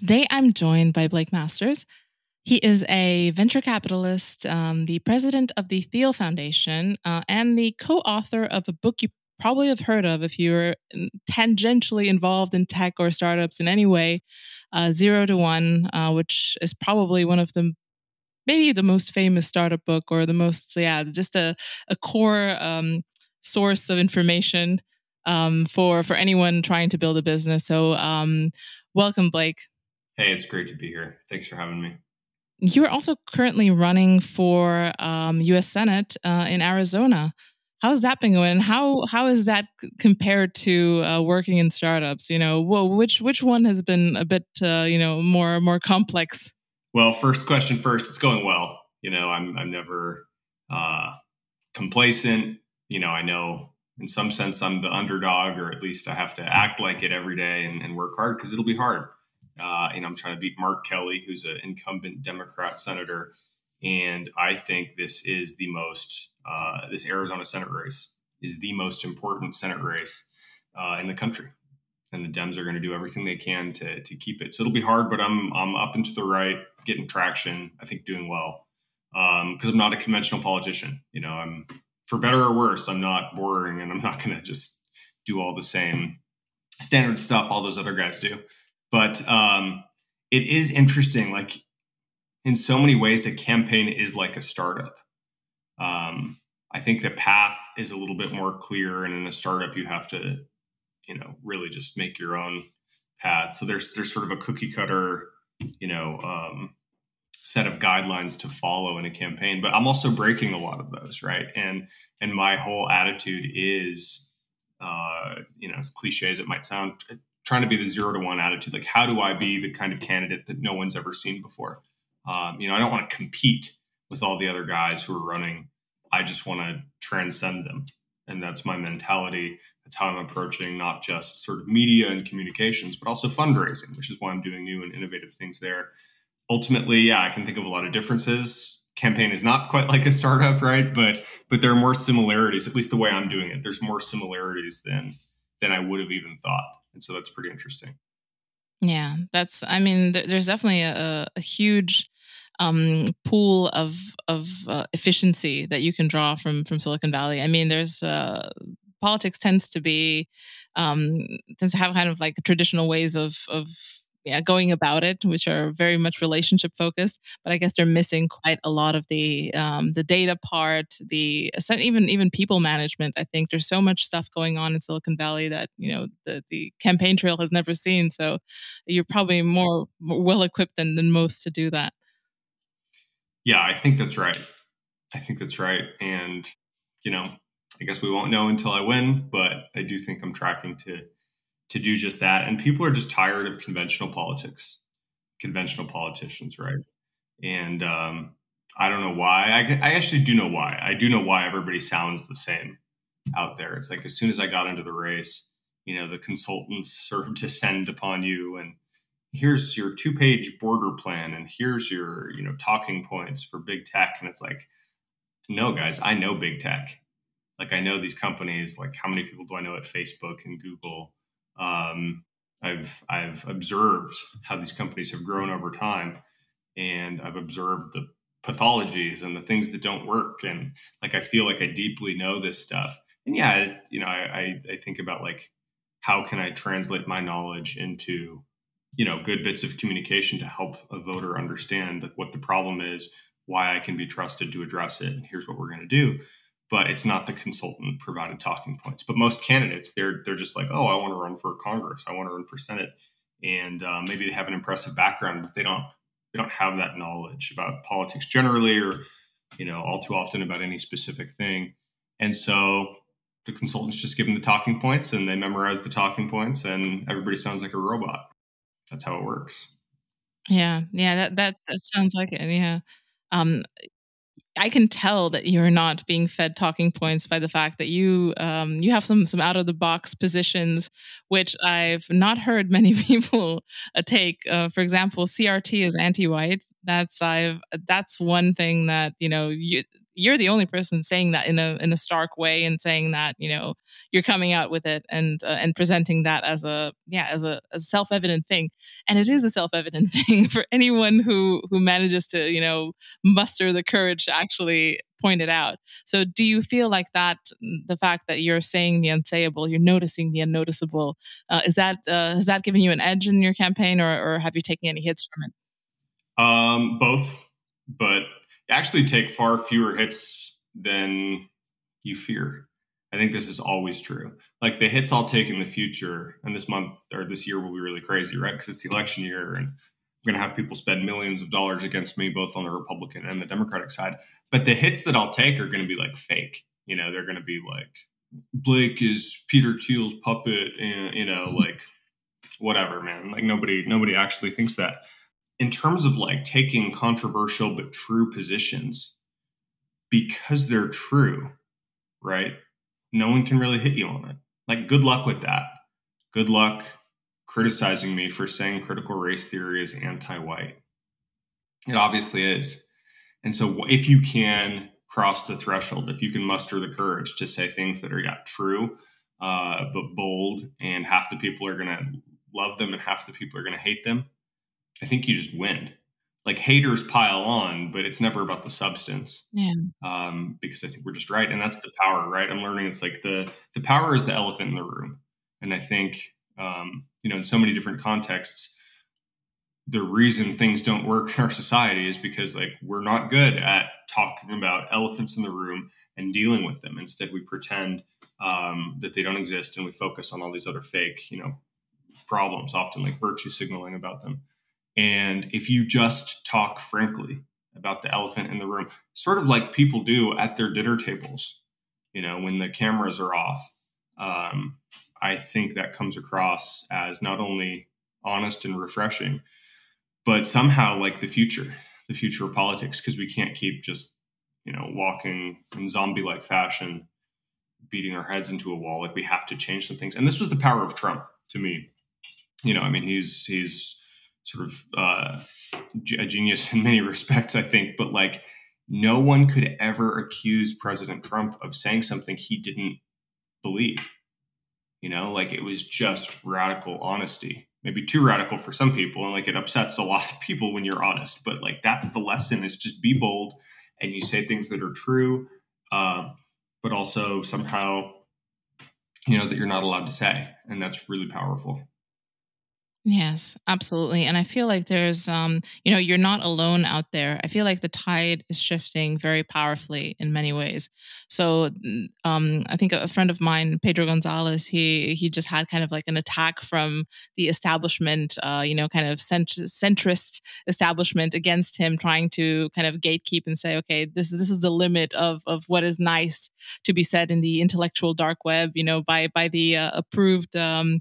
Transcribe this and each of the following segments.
Today, I'm joined by Blake Masters. He is a venture capitalist, um, the president of the Thiel Foundation, uh, and the co author of a book you probably have heard of if you're tangentially involved in tech or startups in any way uh, Zero to One, uh, which is probably one of the maybe the most famous startup book or the most, yeah, just a, a core um, source of information um, for, for anyone trying to build a business. So, um, welcome, Blake. Hey, it's great to be here. Thanks for having me. You are also currently running for um, U.S. Senate uh, in Arizona. How's that been going? How how is that compared to uh, working in startups? You know, well, which which one has been a bit uh, you know more more complex? Well, first question first. It's going well. You know, I'm I'm never uh, complacent. You know, I know in some sense I'm the underdog, or at least I have to act like it every day and, and work hard because it'll be hard. Uh, and I'm trying to beat Mark Kelly, who's an incumbent Democrat senator. And I think this is the most, uh, this Arizona Senate race is the most important Senate race uh, in the country. And the Dems are going to do everything they can to, to keep it. So it'll be hard, but I'm, I'm up and to the right, getting traction, I think doing well. Because um, I'm not a conventional politician. You know, I'm, for better or worse, I'm not boring and I'm not going to just do all the same standard stuff all those other guys do. But um, it is interesting. Like in so many ways, a campaign is like a startup. Um, I think the path is a little bit more clear, and in a startup, you have to, you know, really just make your own path. So there's there's sort of a cookie cutter, you know, um, set of guidelines to follow in a campaign. But I'm also breaking a lot of those, right? And and my whole attitude is, uh, you know, as cliche as it might sound, trying to be the zero to one attitude. Like, how do I be the kind of candidate that no one's ever seen before? Um, you know, I don't want to compete with all the other guys who are running. I just want to transcend them. And that's my mentality. That's how I'm approaching not just sort of media and communications, but also fundraising, which is why I'm doing new and innovative things there. Ultimately, yeah, I can think of a lot of differences. Campaign is not quite like a startup, right? But but there are more similarities, at least the way I'm doing it. There's more similarities than than I would have even thought and so that's pretty interesting yeah that's i mean th- there's definitely a, a huge um, pool of of uh, efficiency that you can draw from from Silicon Valley. I mean, there's uh, politics tends to be um, tends to have kind of like traditional ways of of yeah, going about it, which are very much relationship focused. But I guess they're missing quite a lot of the um, the data part, the even even people management. I think there's so much stuff going on in Silicon Valley that you know the the campaign trail has never seen. So you're probably more, more well equipped than, than most to do that. Yeah, I think that's right. I think that's right, and you know, I guess we won't know until I win, but I do think I'm tracking to to do just that. And people are just tired of conventional politics, conventional politicians, right? And um, I don't know why. I, I actually do know why. I do know why everybody sounds the same out there. It's like as soon as I got into the race, you know, the consultants sort of descend upon you and here's your two page border plan and here's your, you know, talking points for big tech. And it's like, no, guys, I know big tech. Like I know these companies, like how many people do I know at Facebook and Google? Um, I've I've observed how these companies have grown over time, and I've observed the pathologies and the things that don't work. And like I feel like I deeply know this stuff. And yeah, you know, I I, I think about like how can I translate my knowledge into you know good bits of communication to help a voter understand what the problem is, why I can be trusted to address it, and here's what we're going to do but it's not the consultant provided talking points. But most candidates, they're they're just like, oh, I want to run for Congress, I want to run for Senate, and uh, maybe they have an impressive background, but they don't They don't have that knowledge about politics generally, or you know, all too often about any specific thing. And so the consultants just give them the talking points, and they memorize the talking points, and everybody sounds like a robot. That's how it works. Yeah, yeah, that that that sounds like it. Yeah. Um, I can tell that you're not being fed talking points by the fact that you um, you have some some out of the box positions, which I've not heard many people uh, take. Uh, for example, CRT is anti-white. That's I've that's one thing that you know you you're the only person saying that in a in a stark way and saying that you know you're coming out with it and uh, and presenting that as a yeah as a, a self-evident thing. And it is a self-evident thing for anyone who who manages to you know muster the courage to actually point it out. So do you feel like that the fact that you're saying the unsayable you're noticing the unnoticeable uh, is that uh, has that given you an edge in your campaign or, or have you taken any hits from it? Um both but actually take far fewer hits than you fear. I think this is always true. Like the hits I'll take in the future, and this month or this year will be really crazy, right? Because it's the election year, and I'm going to have people spend millions of dollars against me, both on the Republican and the Democratic side. But the hits that I'll take are going to be like fake. You know, they're going to be like Blake is Peter Thiel's puppet, and you know, like whatever, man. Like nobody, nobody actually thinks that in terms of like taking controversial but true positions because they're true, right? No one can really hit you on it. Like, good luck with that. Good luck criticizing me for saying critical race theory is anti white. It obviously is. And so, if you can cross the threshold, if you can muster the courage to say things that are yeah, true, uh, but bold, and half the people are going to love them and half the people are going to hate them, I think you just win. Like haters pile on, but it's never about the substance. Yeah. Um, because I think we're just right, and that's the power, right? I'm learning it's like the the power is the elephant in the room, and I think um, you know in so many different contexts, the reason things don't work in our society is because like we're not good at talking about elephants in the room and dealing with them. Instead, we pretend um, that they don't exist, and we focus on all these other fake, you know, problems, often like virtue signaling about them. And if you just talk frankly about the elephant in the room, sort of like people do at their dinner tables, you know, when the cameras are off, um, I think that comes across as not only honest and refreshing, but somehow like the future, the future of politics, because we can't keep just, you know, walking in zombie like fashion, beating our heads into a wall. Like we have to change some things. And this was the power of Trump to me. You know, I mean, he's, he's, sort of uh, a genius in many respects, I think. But like, no one could ever accuse President Trump of saying something he didn't believe. You know, like it was just radical honesty. Maybe too radical for some people, and like it upsets a lot of people when you're honest. But like that's the lesson: is just be bold and you say things that are true, uh, but also somehow, you know, that you're not allowed to say, and that's really powerful. Yes, absolutely. And I feel like there's, um, you know, you're not alone out there. I feel like the tide is shifting very powerfully in many ways. So, um, I think a friend of mine, Pedro Gonzalez, he he just had kind of like an attack from the establishment, uh, you know, kind of cent- centrist establishment against him, trying to kind of gatekeep and say, okay, this is this is the limit of of what is nice to be said in the intellectual dark web, you know, by by the uh, approved. Um,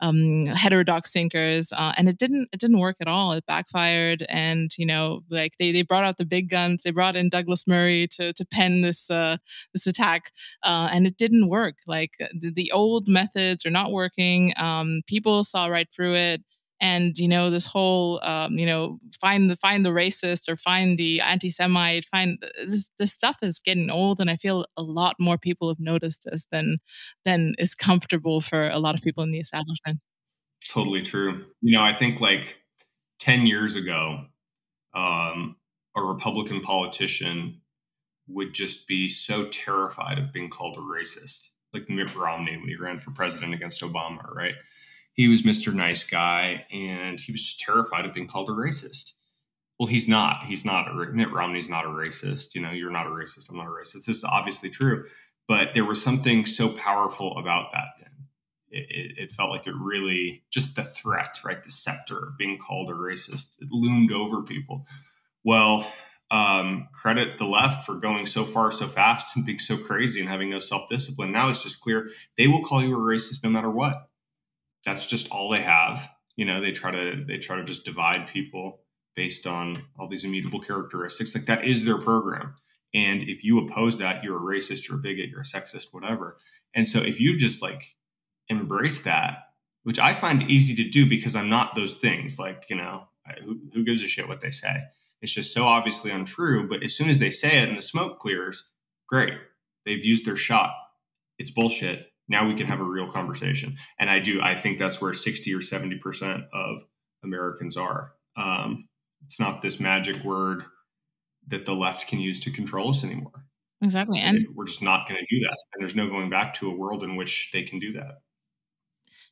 um, heterodox thinkers, uh, and it didn't it didn't work at all. It backfired, and you know, like they they brought out the big guns. They brought in Douglas Murray to to pen this uh, this attack, uh, and it didn't work. Like the, the old methods are not working. Um, people saw right through it and you know this whole um, you know find the find the racist or find the anti-semite find this this stuff is getting old and i feel a lot more people have noticed this than than is comfortable for a lot of people in the establishment. Totally true. You know i think like 10 years ago um, a republican politician would just be so terrified of being called a racist. Like mitt romney when he ran for president against obama right he was Mr. Nice Guy, and he was terrified of being called a racist. Well, he's not. He's not. A, Mitt Romney's not a racist. You know, you're not a racist. I'm not a racist. This is obviously true. But there was something so powerful about that then. it, it, felt like it really just the threat, right? The scepter of being called a racist, it loomed over people. Well, um, credit the left for going so far so fast and being so crazy and having no self discipline. Now it's just clear they will call you a racist no matter what. That's just all they have. You know, they try to they try to just divide people based on all these immutable characteristics. Like that is their program. And if you oppose that, you're a racist, you're a bigot, you're a sexist, whatever. And so if you just like embrace that, which I find easy to do because I'm not those things, like, you know, who, who gives a shit what they say? It's just so obviously untrue. But as soon as they say it and the smoke clears, great. They've used their shot. It's bullshit. Now we can have a real conversation. And I do, I think that's where 60 or 70% of Americans are. Um, it's not this magic word that the left can use to control us anymore. Exactly. And we're just not going to do that. And there's no going back to a world in which they can do that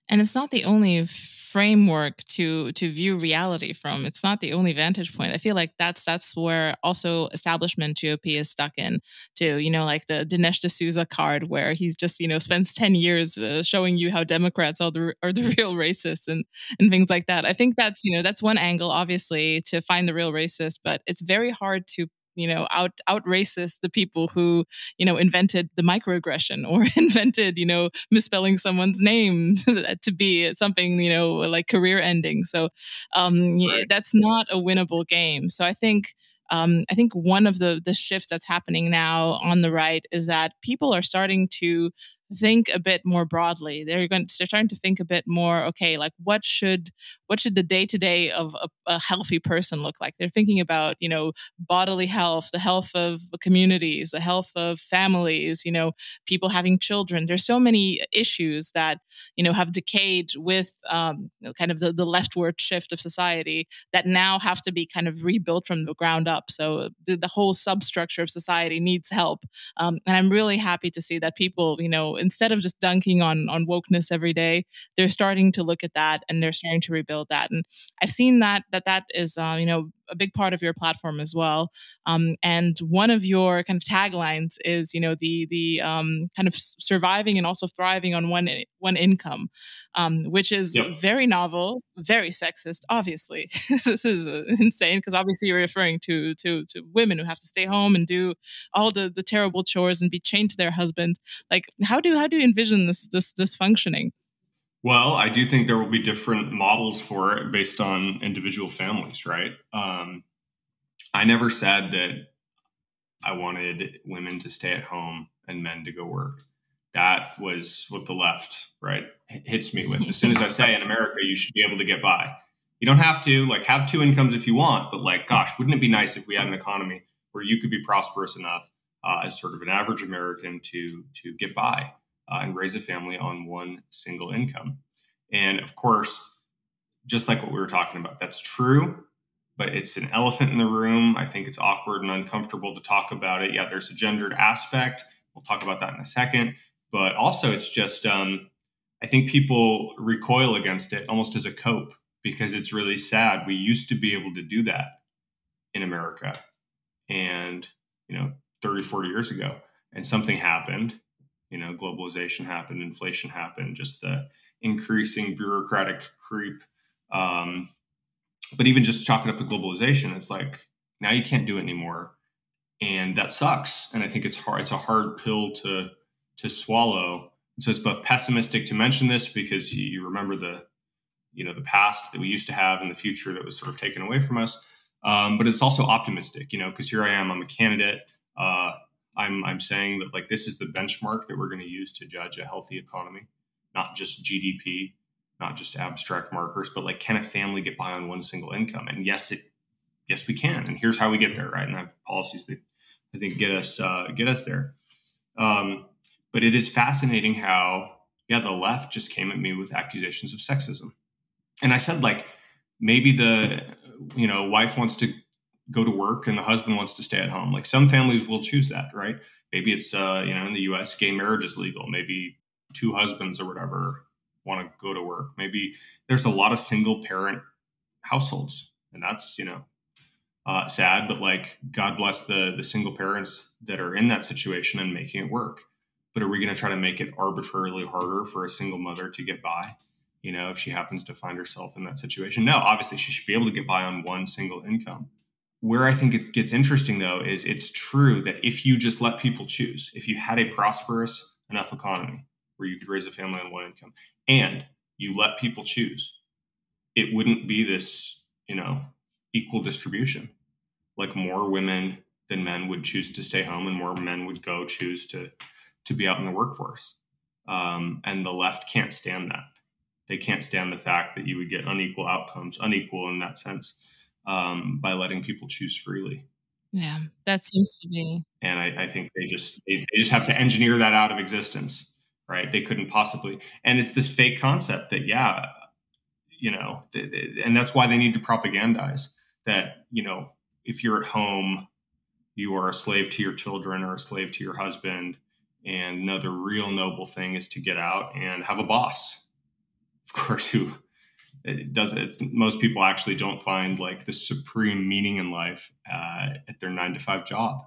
and it's not the only framework to to view reality from. It's not the only vantage point. I feel like that's that's where also establishment gop is stuck in too. You know like the dinesh d'souza card where he's just you know spends 10 years uh, showing you how democrats are the are the real racists and and things like that. I think that's you know that's one angle obviously to find the real racist but it's very hard to you know out out racist the people who you know invented the microaggression or invented you know misspelling someone's name to be something you know like career ending so um right. that's not a winnable game so i think um, I think one of the the shifts that's happening now on the right is that people are starting to think a bit more broadly. They're going to, they're starting to think a bit more. Okay, like what should what should the day to day of a, a, healthy person look like? They're thinking about you know bodily health, the health of communities, the health of families. You know, people having children. There's so many issues that you know have decayed with um, kind of the, the leftward shift of society that now have to be kind of rebuilt from the ground up. So the, the whole substructure of society needs help, um, and I'm really happy to see that people you know instead of just dunking on on wokeness every day, they're starting to look at that and they're starting to rebuild that. And I've seen that that that is uh, you know a big part of your platform as well. Um, and one of your kind of taglines is, you know, the the um, kind of surviving and also thriving on one one income, um, which is yep. very novel, very sexist. Obviously, this is uh, insane because obviously you're referring to to to women who have to stay home and do all the the terrible chores and be chained to their husband. Like, how do how do you envision this this this functioning? Well, I do think there will be different models for it based on individual families, right? Um, I never said that I wanted women to stay at home and men to go work. That was what the left, right, hits me with. As soon as I say in America, you should be able to get by. You don't have to, like, have two incomes if you want, but, like, gosh, wouldn't it be nice if we had an economy where you could be prosperous enough uh, as sort of an average American to to get by? Uh, and raise a family on one single income. And of course, just like what we were talking about, that's true, but it's an elephant in the room. I think it's awkward and uncomfortable to talk about it. Yeah, there's a gendered aspect. We'll talk about that in a second. But also, it's just, um, I think people recoil against it almost as a cope because it's really sad. We used to be able to do that in America. And, you know, 30, 40 years ago. And something happened you know, globalization happened, inflation happened, just the increasing bureaucratic creep. Um, but even just chalking up the globalization, it's like now you can't do it anymore, and that sucks. And I think it's hard. It's a hard pill to to swallow. So it's both pessimistic to mention this because you, you remember the you know the past that we used to have and the future that was sort of taken away from us. Um, but it's also optimistic, you know, because here I am, I'm a candidate. Uh, I'm I'm saying that like this is the benchmark that we're going to use to judge a healthy economy, not just GDP, not just abstract markers, but like can a family get by on one single income? And yes, it yes we can. And here's how we get there, right? And I have policies that I think get us uh, get us there. Um, but it is fascinating how yeah the left just came at me with accusations of sexism, and I said like maybe the you know wife wants to go to work and the husband wants to stay at home. Like some families will choose that, right? Maybe it's uh, you know in the U.S. gay marriage is legal. Maybe two husbands or whatever want to go to work. Maybe there's a lot of single parent households, and that's you know uh, sad. But like God bless the the single parents that are in that situation and making it work. but are we going to try to make it arbitrarily harder for a single mother to get by? You know, if she happens to find herself in that situation. No, obviously she should be able to get by on one single income. Where I think it gets interesting though is it's true that if you just let people choose, if you had a prosperous enough economy where you could raise a family on one income and you let people choose, it wouldn't be this, you know, equal distribution. Like more women than men would choose to stay home and more men would go choose to to be out in the workforce. Um, and the left can't stand that. They can't stand the fact that you would get unequal outcomes, unequal in that sense, um, by letting people choose freely. Yeah, that seems to be. And I, I think they just they, they just have to engineer that out of existence, right? They couldn't possibly. And it's this fake concept that yeah, you know, and that's why they need to propagandize that you know if you're at home, you are a slave to your children or a slave to your husband and no, the real noble thing is to get out and have a boss, of course, who it does it's most people actually don't find like the supreme meaning in life uh, at their nine to five job.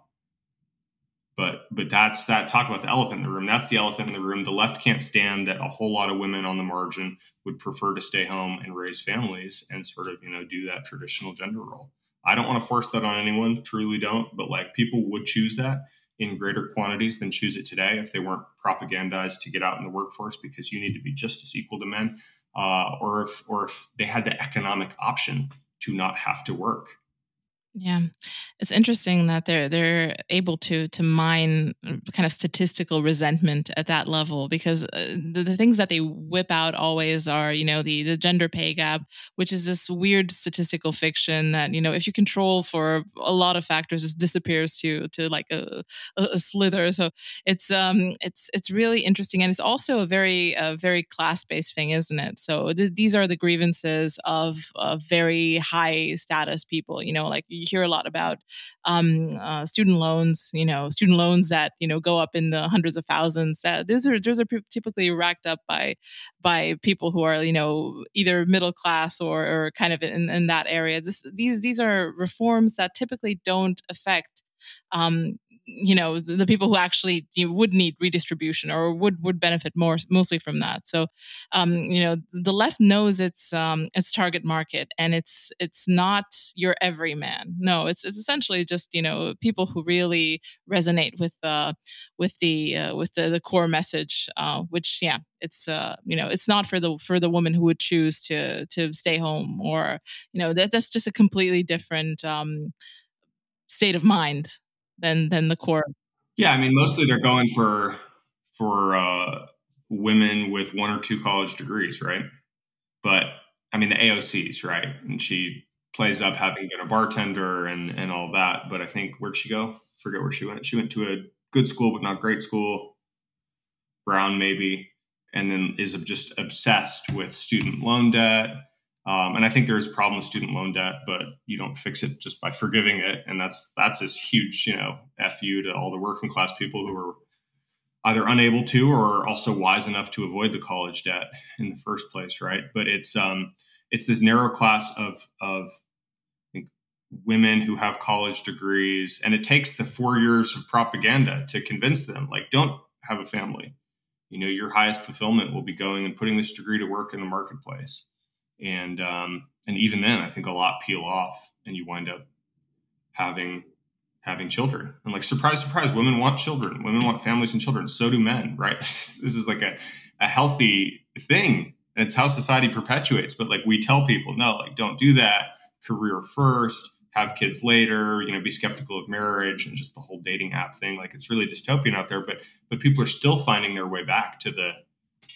But but that's that talk about the elephant in the room. That's the elephant in the room. The left can't stand that a whole lot of women on the margin would prefer to stay home and raise families and sort of you know do that traditional gender role. I don't want to force that on anyone, truly don't, but like people would choose that in greater quantities than choose it today if they weren't propagandized to get out in the workforce because you need to be just as equal to men, uh, or if or if they had the economic option to not have to work. Yeah, it's interesting that they're they're able to to mine kind of statistical resentment at that level because uh, the, the, things that they whip out always are you know the the gender pay gap, which is this weird statistical fiction that you know if you control for a lot of factors, it disappears to to like a, a slither. So it's um it's it's really interesting and it's also a very a very class based thing, isn't it? So th- these are the grievances of, of very high status people, you know, like hear a lot about um, uh, student loans, you know, student loans that you know go up in the hundreds of thousands. Uh, those are those are typically racked up by by people who are you know either middle class or, or kind of in, in that area. This, these these are reforms that typically don't affect um, you know the, the people who actually you know, would need redistribution or would would benefit more mostly from that. So um, you know the left knows its um, its target market and it's it's not your everyman. No it's it's essentially just you know people who really resonate with uh with the uh, with the, the core message uh, which yeah it's uh you know it's not for the for the woman who would choose to to stay home or you know that that's just a completely different um state of mind than than the core. Yeah, I mean, mostly they're going for for uh, women with one or two college degrees, right? But I mean, the AOCs, right? And she plays up having been a bartender and and all that. But I think where'd she go? Forget where she went. She went to a good school, but not great school. Brown, maybe, and then is just obsessed with student loan debt um, and I think there is a problem with student loan debt, but you don't fix it just by forgiving it. And that's that's a huge, you know, fu to all the working class people who are either unable to or also wise enough to avoid the college debt in the first place, right? But it's um, it's this narrow class of of women who have college degrees, and it takes the four years of propaganda to convince them, like, don't have a family. You know, your highest fulfillment will be going and putting this degree to work in the marketplace and um, and even then, I think a lot peel off, and you wind up having having children. And like surprise, surprise, women want children. Women want families and children. So do men, right? this is like a a healthy thing, and it's how society perpetuates. But like we tell people, no, like don't do that. Career first. Have kids later, you know, be skeptical of marriage and just the whole dating app thing. Like it's really dystopian out there, but but people are still finding their way back to the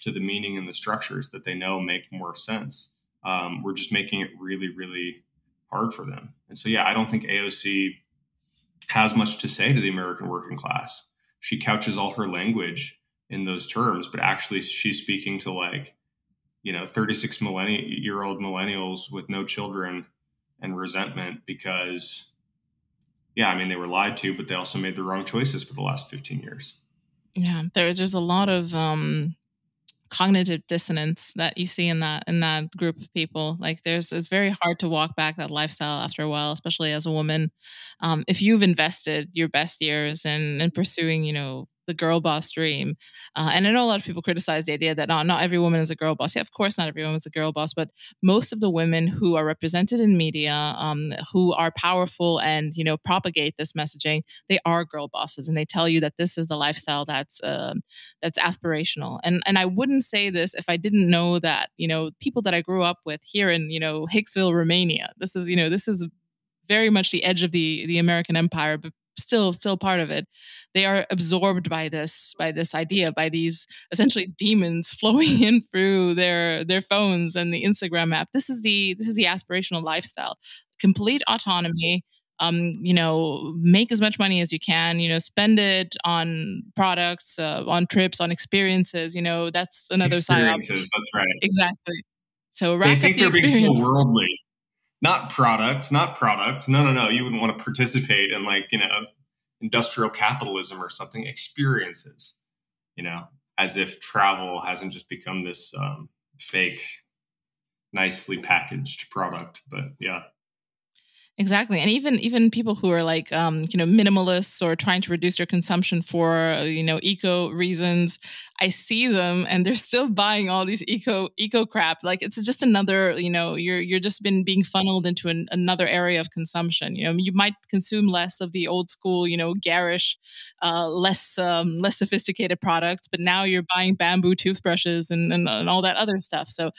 to the meaning and the structures that they know make more sense um, we're just making it really, really hard for them. And so, yeah, I don't think AOC has much to say to the American working class. She couches all her language in those terms, but actually, she's speaking to like, you know, 36 millenni- year old millennials with no children and resentment because, yeah, I mean, they were lied to, but they also made the wrong choices for the last 15 years. Yeah, there's there's a lot of um, cognitive dissonance that you see in that in that group of people. Like there's it's very hard to walk back that lifestyle after a while especially as a woman. Um, if you've invested your best years in in pursuing you know the girl boss dream. Uh, and I know a lot of people criticize the idea that not, not every woman is a girl boss. Yeah, of course, not every woman is a girl boss, but most of the women who are represented in media, um, who are powerful and you know propagate this messaging, they are girl bosses, and they tell you that this is the lifestyle that's uh, that's aspirational. And and I wouldn't say this if I didn't know that you know people that I grew up with here in you know Hicksville, Romania. This is you know this is very much the edge of the the American empire, but still still part of it. They are absorbed by this by this idea, by these essentially demons flowing in through their their phones and the Instagram app. This is the this is the aspirational lifestyle. Complete autonomy. Um, you know, make as much money as you can. You know, spend it on products, uh, on trips, on experiences. You know, that's another side. That's right. Exactly. So they think the they're being so worldly not products, not products. No, no, no. You wouldn't want to participate in like, you know, industrial capitalism or something, experiences, you know, as if travel hasn't just become this um, fake, nicely packaged product. But yeah. Exactly, and even even people who are like um, you know minimalists or trying to reduce their consumption for you know eco reasons, I see them and they're still buying all these eco eco crap. Like it's just another you know you're you're just been being funneled into an, another area of consumption. You know you might consume less of the old school you know garish, uh, less um, less sophisticated products, but now you're buying bamboo toothbrushes and and, and all that other stuff. So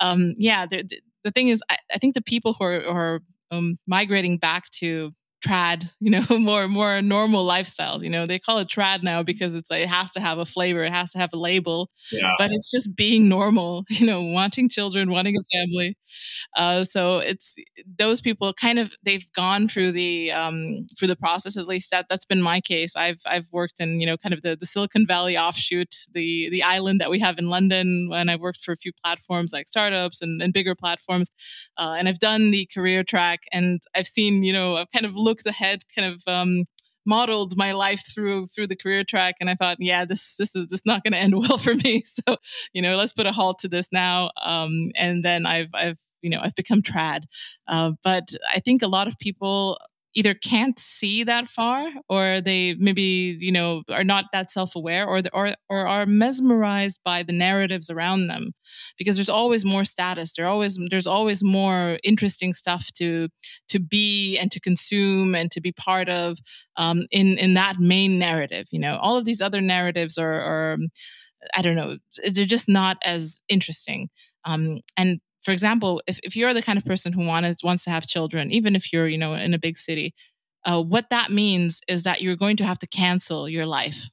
um, yeah, the thing is, I, I, think the people who are, who are um, migrating back to trad, you know, more more normal lifestyles. You know, they call it trad now because it's like, it has to have a flavor, it has to have a label. Yeah. But it's just being normal, you know, wanting children, wanting a family. Uh, so it's those people kind of they've gone through the um, through the process. At least that that's been my case. I've I've worked in you know kind of the, the Silicon Valley offshoot, the the island that we have in London, and I've worked for a few platforms like startups and, and bigger platforms, uh, and I've done the career track, and I've seen you know I've kind of looked ahead, kind of um, modeled my life through through the career track and i thought yeah this this is this is not going to end well for me. So you know let's put a halt to this now um, and then i've i've you know i've become trad. Uh, but i think a lot of people either can't see that far or they maybe you know are not that self-aware or or or are mesmerized by the narratives around them because there's always more status there always there's always more interesting stuff to to be and to consume and to be part of um, in in that main narrative you know all of these other narratives are, are I don't know, they're just not as interesting. Um, and for example, if, if you're the kind of person who wants wants to have children, even if you're, you know, in a big city, uh, what that means is that you're going to have to cancel your life.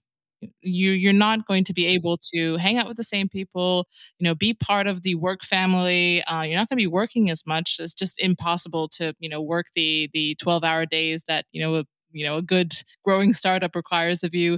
You you're not going to be able to hang out with the same people, you know, be part of the work family. Uh, you're not going to be working as much. It's just impossible to, you know, work the the 12 hour days that you know you know a good growing startup requires of you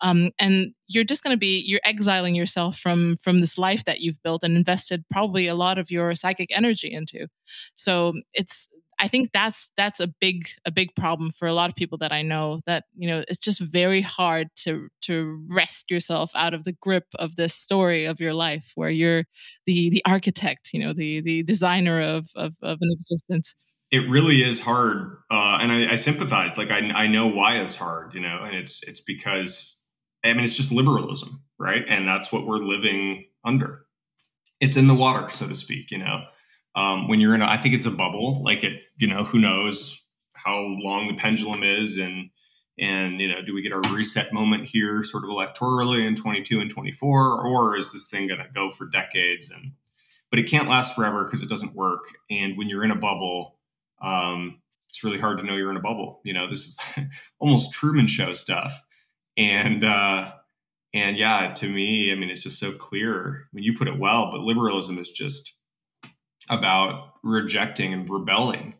um, and you're just going to be you're exiling yourself from from this life that you've built and invested probably a lot of your psychic energy into. So it's I think that's that's a big a big problem for a lot of people that I know that you know it's just very hard to to wrest yourself out of the grip of this story of your life where you're the the architect you know the the designer of of, of an existence it really is hard, uh, and I, I sympathize. Like I, I know why it's hard, you know, and it's it's because I mean it's just liberalism, right? And that's what we're living under. It's in the water, so to speak. You know, um, when you're in, a, I think it's a bubble. Like it, you know, who knows how long the pendulum is, and and you know, do we get our reset moment here, sort of electorally in 22 and 24, or is this thing going to go for decades? And but it can't last forever because it doesn't work. And when you're in a bubble um, it's really hard to know you're in a bubble. You know, this is almost Truman Show stuff. And uh, and yeah, to me, I mean, it's just so clear. I mean, you put it well, but liberalism is just about rejecting and rebelling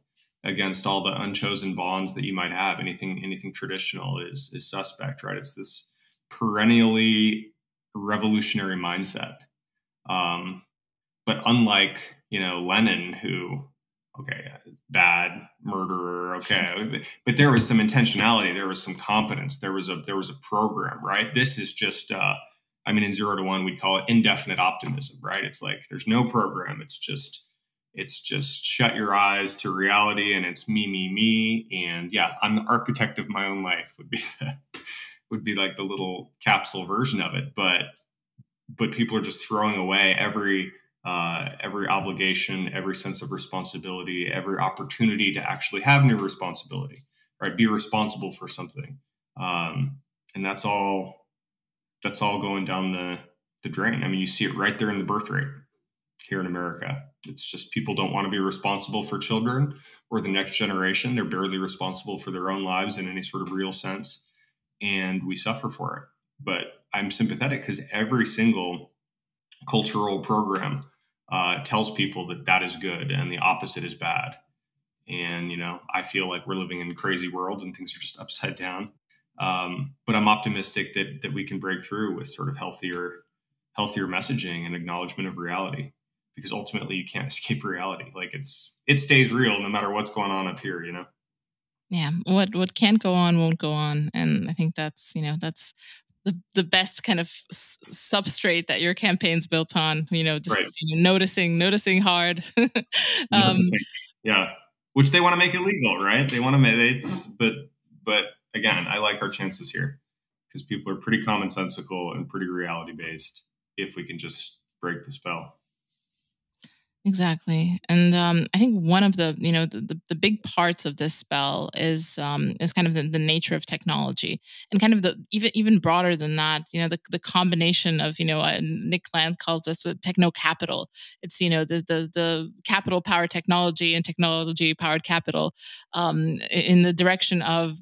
against all the unchosen bonds that you might have. Anything anything traditional is is suspect, right? It's this perennially revolutionary mindset. Um, but unlike you know Lenin, who okay, bad murderer, okay, but there was some intentionality, there was some competence, there was a there was a program, right? This is just, uh, I mean, in zero to one, we'd call it indefinite optimism, right? It's like there's no program, it's just it's just shut your eyes to reality, and it's me, me, me, and yeah, I'm the architect of my own life would be the would be like the little capsule version of it. But but people are just throwing away every uh, every obligation, every sense of responsibility, every opportunity to actually have new responsibility, right? Be responsible for something, um, and that's all. That's all going down the the drain. I mean, you see it right there in the birth rate here in America. It's just people don't want to be responsible for children or the next generation. They're barely responsible for their own lives in any sort of real sense, and we suffer for it. But I'm sympathetic because every single cultural program uh, tells people that that is good and the opposite is bad. And you know, I feel like we're living in a crazy world and things are just upside down. Um, but I'm optimistic that that we can break through with sort of healthier, healthier messaging and acknowledgement of reality. Because ultimately, you can't escape reality. Like it's it stays real no matter what's going on up here. You know yeah what what can't go on won't go on and i think that's you know that's the, the best kind of s- substrate that your campaign's built on you know just right. you know, noticing noticing hard. Um, yeah. Which they want to make illegal right? They want to make it but but again i like our chances here because people are pretty commonsensical and pretty reality based if we can just break the spell Exactly, and um, I think one of the you know the, the, the big parts of this spell is um, is kind of the, the, nature of technology, and kind of the even even broader than that. You know, the, the combination of you know uh, Nick Land calls this a techno capital. It's you know the the the capital power technology and technology powered capital um, in the direction of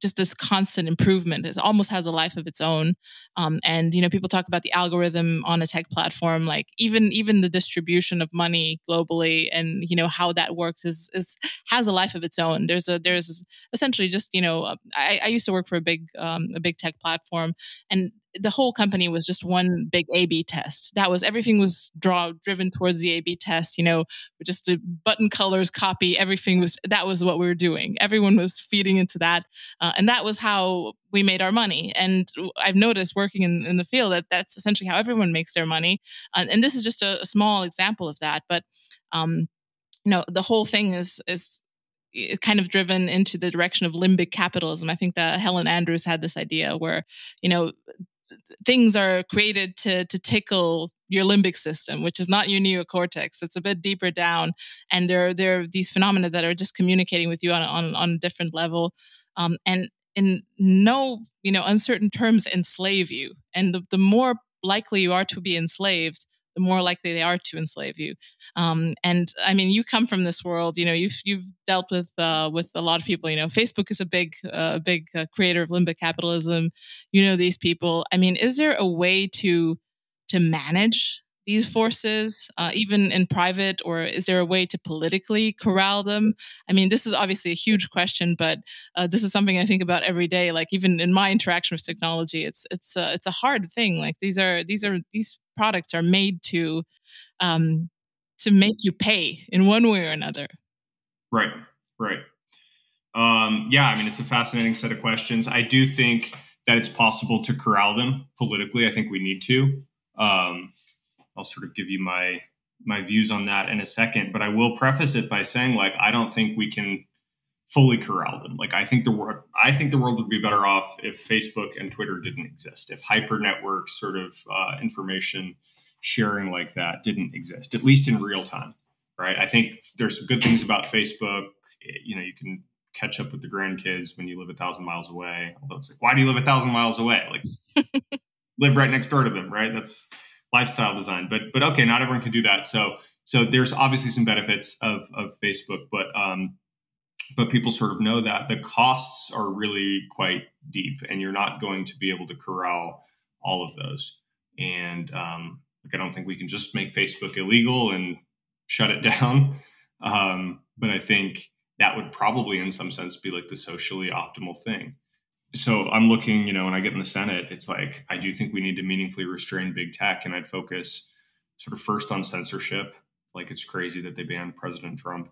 just this constant improvement. It almost has a life of its own. Um, and you know, people talk about the algorithm on a tech platform, like even even the distribution of money globally, and you know how that works is is has a life of its own. There's a there's essentially just you know, I, I used to work for a big um, a big tech platform, and the whole company was just one big A B test. That was everything was draw driven towards the A B test, you know, just the button colors, copy, everything was that was what we were doing. Everyone was feeding into that. Uh, and that was how we made our money. And I've noticed working in, in the field that that's essentially how everyone makes their money. Uh, and this is just a, a, small example of that. But, um, you know, the whole thing is, is kind of driven into the direction of limbic capitalism. I think that Helen Andrews had this idea where, you know, things are created to to tickle your limbic system, which is not your neocortex. It's a bit deeper down, and there there are these phenomena that are just communicating with you on on, on a different level, um, and in no you know uncertain terms enslave you. And the, the more likely you are to be enslaved, the more likely they are to enslave you. Um, and I mean, you come from this world. You know, you've you've dealt with uh, with a lot of people. You know, Facebook is a big uh, big uh, creator of limbic capitalism. You know these people. I mean, is there a way to to manage these forces, uh, even in private, or is there a way to politically corral them? I mean, this is obviously a huge question, but uh, this is something I think about every day. Like even in my interaction with technology, it's it's uh, it's a hard thing. Like these are these are these products are made to um, to make you pay in one way or another. Right, right. Um, yeah, I mean, it's a fascinating set of questions. I do think that it's possible to corral them politically. I think we need to. Um, I'll sort of give you my my views on that in a second, but I will preface it by saying, like, I don't think we can fully corral them. Like I think the world, I think the world would be better off if Facebook and Twitter didn't exist, if hyper network sort of uh, information sharing like that didn't exist, at least in real time, right? I think there's some good things about Facebook. You know, you can catch up with the grandkids when you live a thousand miles away. Although it's like, why do you live a thousand miles away? Like, live right next door to them, right? That's lifestyle design. But but okay, not everyone can do that. So so there's obviously some benefits of of Facebook, but um, but people sort of know that the costs are really quite deep and you're not going to be able to corral all of those and um, like i don't think we can just make facebook illegal and shut it down um, but i think that would probably in some sense be like the socially optimal thing so i'm looking you know when i get in the senate it's like i do think we need to meaningfully restrain big tech and i'd focus sort of first on censorship like it's crazy that they banned president trump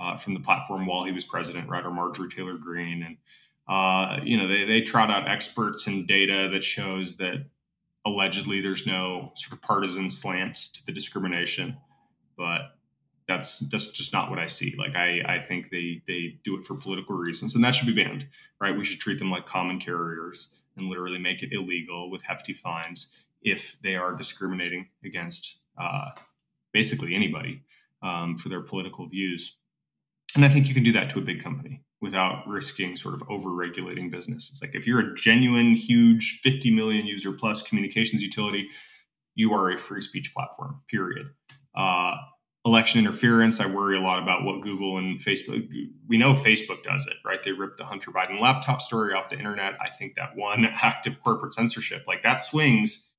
uh, from the platform while he was president, right? Or Marjorie Taylor Greene. And, uh, you know, they, they trot out experts and data that shows that allegedly there's no sort of partisan slant to the discrimination. But that's that's just not what I see. Like I, I think they they do it for political reasons, and that should be banned, right? We should treat them like common carriers and literally make it illegal with hefty fines if they are discriminating against uh, basically anybody um, for their political views. And I think you can do that to a big company without risking sort of over regulating business. It's like if you're a genuine, huge 50 million user plus communications utility, you are a free speech platform, period. Uh, election interference, I worry a lot about what Google and Facebook, we know Facebook does it, right? They ripped the Hunter Biden laptop story off the internet. I think that one act of corporate censorship, like that swings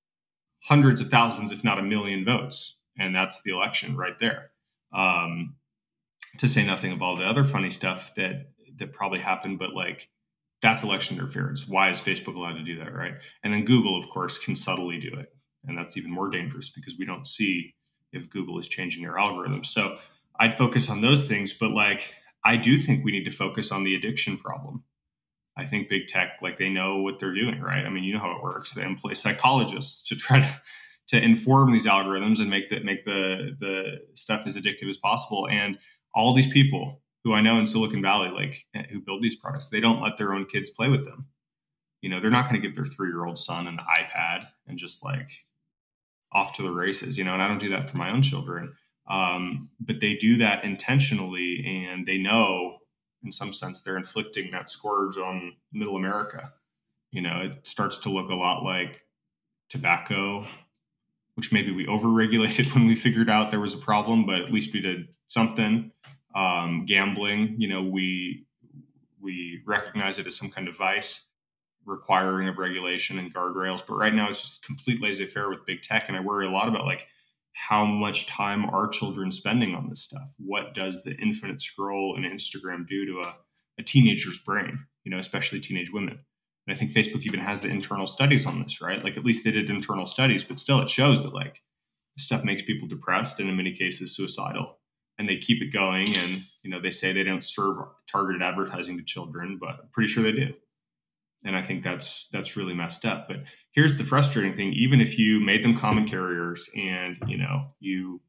hundreds of thousands, if not a million votes. And that's the election right there. Um, to say nothing of all the other funny stuff that that probably happened, but like that's election interference. Why is Facebook allowed to do that, right? And then Google, of course, can subtly do it, and that's even more dangerous because we don't see if Google is changing their algorithm. So I'd focus on those things, but like I do think we need to focus on the addiction problem. I think big tech, like they know what they're doing, right? I mean, you know how it works. They employ psychologists to try to to inform these algorithms and make that make the the stuff as addictive as possible. And all these people who I know in Silicon Valley, like eh, who build these products, they don't let their own kids play with them. You know, they're not going to give their three year old son an iPad and just like off to the races. You know, and I don't do that for my own children. Um, but they do that intentionally, and they know, in some sense, they're inflicting that scourge on Middle America. You know, it starts to look a lot like tobacco which maybe we overregulated when we figured out there was a problem, but at least we did something. Um, gambling, you know, we we recognize it as some kind of vice, requiring of regulation and guardrails. But right now, it's just complete laissez-faire with big tech, and I worry a lot about like how much time are children spending on this stuff? What does the infinite scroll and Instagram do to a, a teenager's brain? You know, especially teenage women. And I think Facebook even has the internal studies on this, right? Like at least they did internal studies, but still it shows that like this stuff makes people depressed and in many cases suicidal. And they keep it going and you know, they say they don't serve targeted advertising to children, but I'm pretty sure they do. And I think that's that's really messed up. But here's the frustrating thing, even if you made them common carriers and you know, you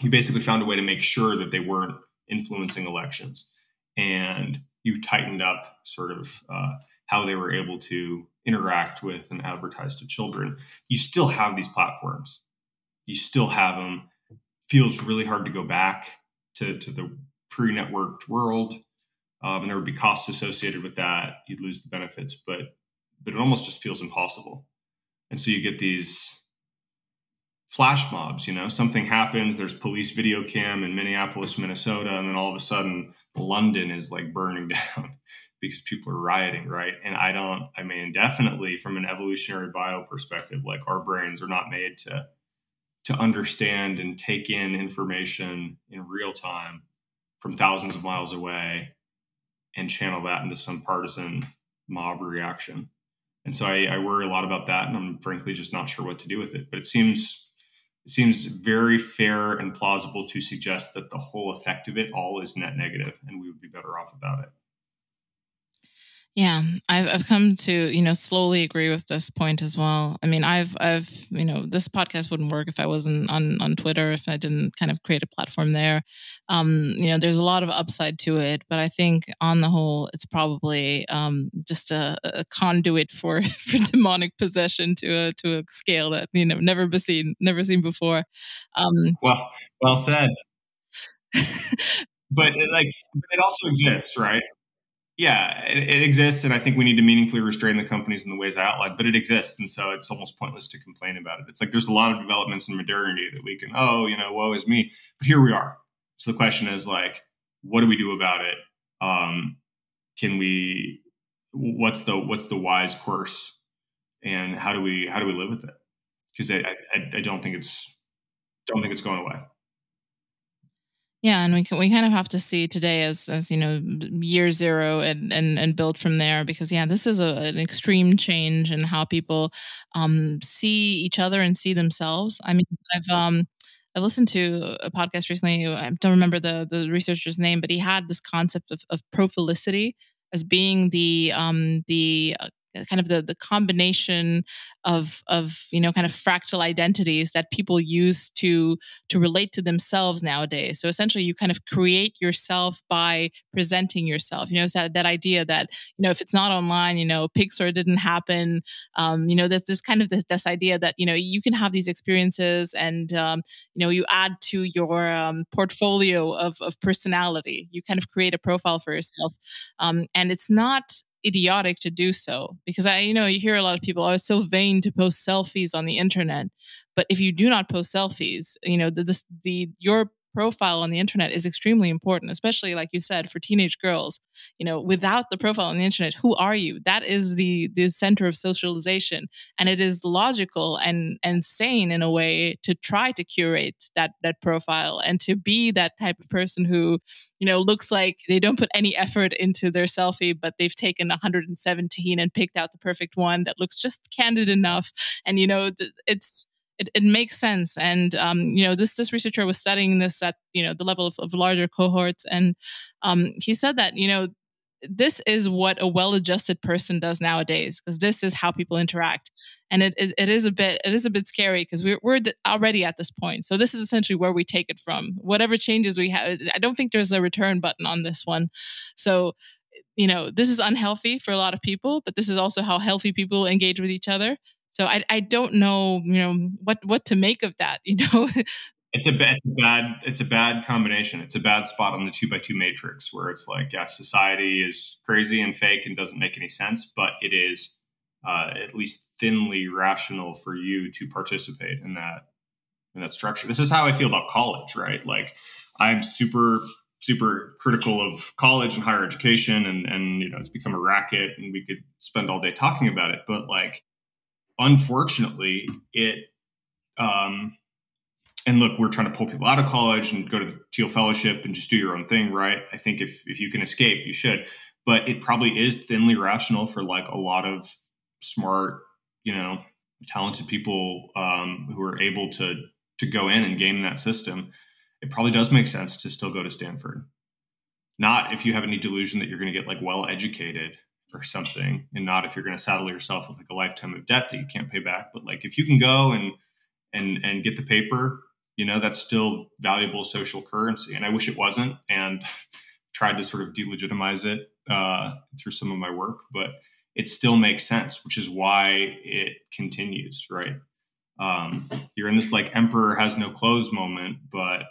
you basically found a way to make sure that they weren't influencing elections and you tightened up sort of uh, how they were able to interact with and advertise to children. You still have these platforms. You still have them. Feels really hard to go back to, to the pre-networked world. Um, and there would be costs associated with that. You'd lose the benefits, but but it almost just feels impossible. And so you get these flash mobs, you know, something happens, there's police video cam in Minneapolis, Minnesota, and then all of a sudden London is like burning down because people are rioting, right? And I don't, I mean, definitely from an evolutionary bio perspective, like our brains are not made to to understand and take in information in real time from thousands of miles away and channel that into some partisan mob reaction. And so I, I worry a lot about that, and I'm frankly just not sure what to do with it. But it seems it seems very fair and plausible to suggest that the whole effect of it all is net negative, and we would be better off about it. Yeah, I've I've come to you know slowly agree with this point as well. I mean, I've I've you know this podcast wouldn't work if I wasn't on on Twitter if I didn't kind of create a platform there. Um, you know, there's a lot of upside to it, but I think on the whole, it's probably um, just a, a conduit for for demonic possession to a to a scale that you know never been seen never seen before. Um, well, well said. but it, like it also exists, right? Yeah, it, it, exists, and I think we need to meaningfully restrain the companies in the ways I outlined. But it exists, and so it's almost pointless to complain about it. It's like there's a lot of developments in modernity that we can, oh, you know, woe is me. But here we are. So the question is like, what do we do about it? Um, can we? What's the what's the wise course, and how do we how do we live with it? Because I, I I don't think it's don't think it's going away. Yeah, and we can, we kind of have to see today as as you know year zero and and and build from there because yeah, this is a, an extreme change in how people um, see each other and see themselves. I mean, I've um I listened to a podcast recently. I don't remember the the researcher's name, but he had this concept of of profilicity as being the um the uh, kind of the the combination of of you know kind of fractal identities that people use to to relate to themselves nowadays. So essentially you kind of create yourself by presenting yourself. You know it's that that idea that you know if it's not online you know pixar didn't happen. Um, you know there's this kind of this, this idea that you know you can have these experiences and um, you know you add to your um, portfolio of, of personality. You kind of create a profile for yourself. Um, and it's not idiotic to do so because I, you know, you hear a lot of people, oh, so vain to post selfies on the internet. But if you do not post selfies, you know, the, the, the your profile on the internet is extremely important, especially like you said, for teenage girls. You know, without the profile on the internet, who are you? That is the the center of socialization. And it is logical and and sane in a way to try to curate that that profile and to be that type of person who, you know, looks like they don't put any effort into their selfie, but they've taken 117 and picked out the perfect one that looks just candid enough. And you know, it's it, it makes sense. And um, you know, this this researcher was studying this at you know the level of, of larger cohorts, and um, he said that you know this is what a well-adjusted person does nowadays because this is how people interact. And it, it, it is a bit it is a bit scary because we're, we're already at this point. So this is essentially where we take it from. Whatever changes we have i don't think there's a return button on this one. So you know this is unhealthy for a lot of people but this is also how healthy people engage with each other so I, I don't know, you know, what, what to make of that, you know? it's a, bad, it's a bad, it's a bad combination. It's a bad spot on the two by two matrix where it's like, yeah, society is crazy and fake and doesn't make any sense, but it is uh, at least thinly rational for you to participate in that, in that structure. This is how I feel about college, right? Like I'm super super critical of college and higher education and and you know it's become a racket and we could spend all day talking about it but like unfortunately, it um, and look, we're trying to pull people out of college and go to the Thiel Fellowship and just do your own thing, right? I think if if you can escape, you should. But it probably is thinly rational for like a lot of smart, you know, talented people um, who are able to to go in and game that system. It probably does make sense to still go to Stanford. Not if you have any delusion that you're going to get like well educated or something and not if you're going to saddle yourself with like a lifetime of debt that you can't pay back but like if you can go and and and get the paper you know that's still valuable social currency and i wish it wasn't and tried to sort of delegitimize it uh, through some of my work but it still makes sense which is why it continues right? Um, you're in this like emperor has no clothes moment but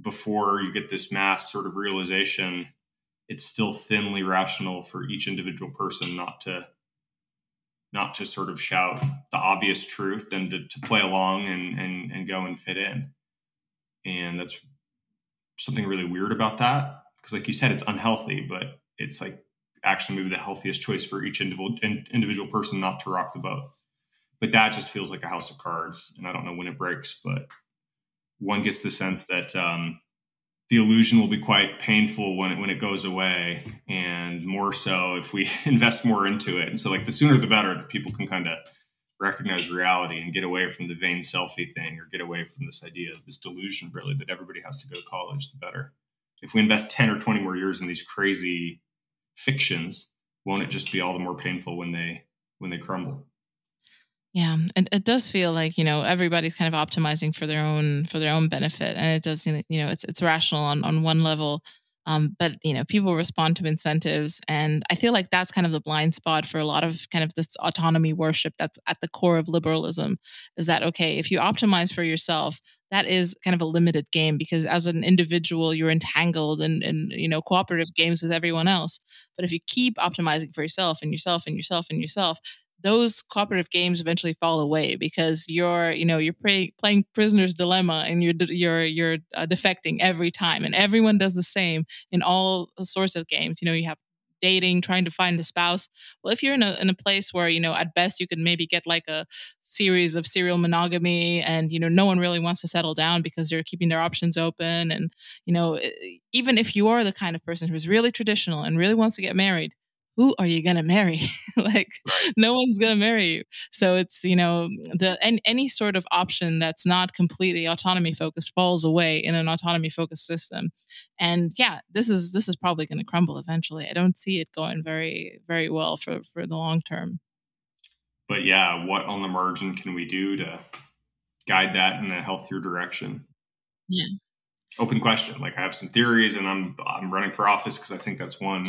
before you get this mass sort of realization it's still thinly rational for each individual person not to not to sort of shout the obvious truth and to, to play along and, and and go and fit in. And that's something really weird about that because like you said it's unhealthy but it's like actually maybe the healthiest choice for each individual individual person not to rock the boat. But that just feels like a house of cards and i don't know when it breaks but one gets the sense that um, the illusion will be quite painful when it, when it goes away and more so if we invest more into it. And so like the sooner the better that people can kind of recognize reality and get away from the vain selfie thing or get away from this idea of this delusion really that everybody has to go to college the better. If we invest 10 or 20 more years in these crazy fictions won't it just be all the more painful when they when they crumble yeah, it, it does feel like you know everybody's kind of optimizing for their own for their own benefit, and it does you know it's it's rational on on one level, um, but you know people respond to incentives, and I feel like that's kind of the blind spot for a lot of kind of this autonomy worship that's at the core of liberalism. Is that okay? If you optimize for yourself, that is kind of a limited game because as an individual you're entangled in, in you know cooperative games with everyone else. But if you keep optimizing for yourself and yourself and yourself and yourself, those cooperative games eventually fall away because you're you know you're play, playing prisoner's dilemma and you're you're you're uh, defecting every time. And everyone does the same in all sorts of games. You know you have dating trying to find a spouse. Well if you're in a, in a place where you know at best you could maybe get like a series of serial monogamy and you know no one really wants to settle down because they're keeping their options open and you know even if you are the kind of person who's really traditional and really wants to get married who are you going to marry? like, no one's going to marry you. So it's, you know, the and any sort of option that's not completely autonomy focused falls away in an autonomy focused system. And yeah, this is this is probably going to crumble eventually. I don't see it going very very well for for the long term. But yeah, what on the margin can we do to guide that in a healthier direction? Yeah. Open question. Like I have some theories and I'm I'm running for office because I think that's one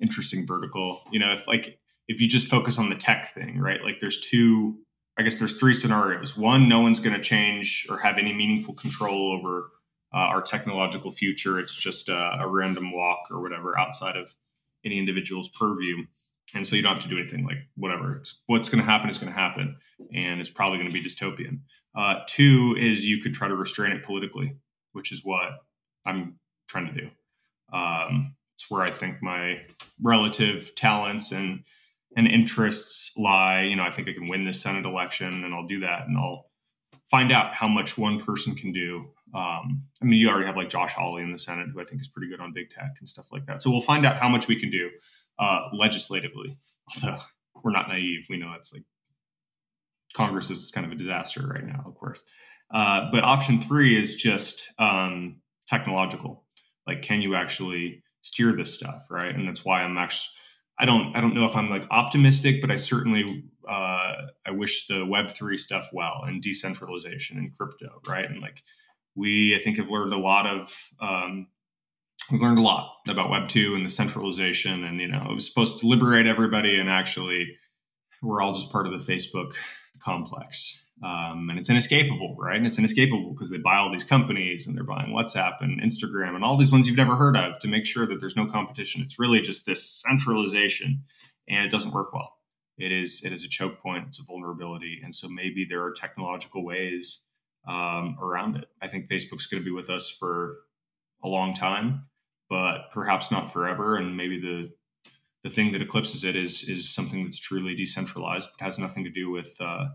interesting vertical. You know, if like if you just focus on the tech thing, right? Like there's two I guess there's three scenarios. One, no one's going to change or have any meaningful control over uh, our technological future. It's just a, a, random walk or whatever outside of any individual's purview. And so you don't have to do anything like whatever. It's, what's going to happen is going to happen. And it's probably going to be dystopian. Uh, two is you could try to restrain it politically, which is what I'm trying to do. Um, it's where I think my relative talents and and interests lie. You know, I think I can win this Senate election, and I'll do that, and I'll find out how much one person can do. Um, I mean, you already have like Josh Hawley in the Senate, who I think is pretty good on big tech and stuff like that. So we'll find out how much we can do uh, legislatively. Although we're not naive, we know it's like Congress is kind of a disaster right now, of course. Uh, but option three is just um, technological. Like, can you actually steer this stuff, right? And that's why I'm actually I don't I don't know if I'm like optimistic, but I certainly uh, I wish the Web three stuff well and decentralization and crypto, right? And like we I think have learned a lot of um, we've learned a lot about Web two and the centralization, and you know it was supposed to liberate everybody, and actually we're all just part of the Facebook complex. Um, and it's inescapable, right? And it's inescapable because they buy all these companies and they're buying WhatsApp and Instagram and all these ones you've never heard of to make sure that there's no competition. It's really just this centralization, and it doesn't work well. It is it is a choke point. It's a vulnerability, and so maybe there are technological ways um, around it. I think Facebook's going to be with us for a long time, but perhaps not forever. And maybe the the thing that eclipses it is is something that's truly decentralized. It has nothing to do with uh,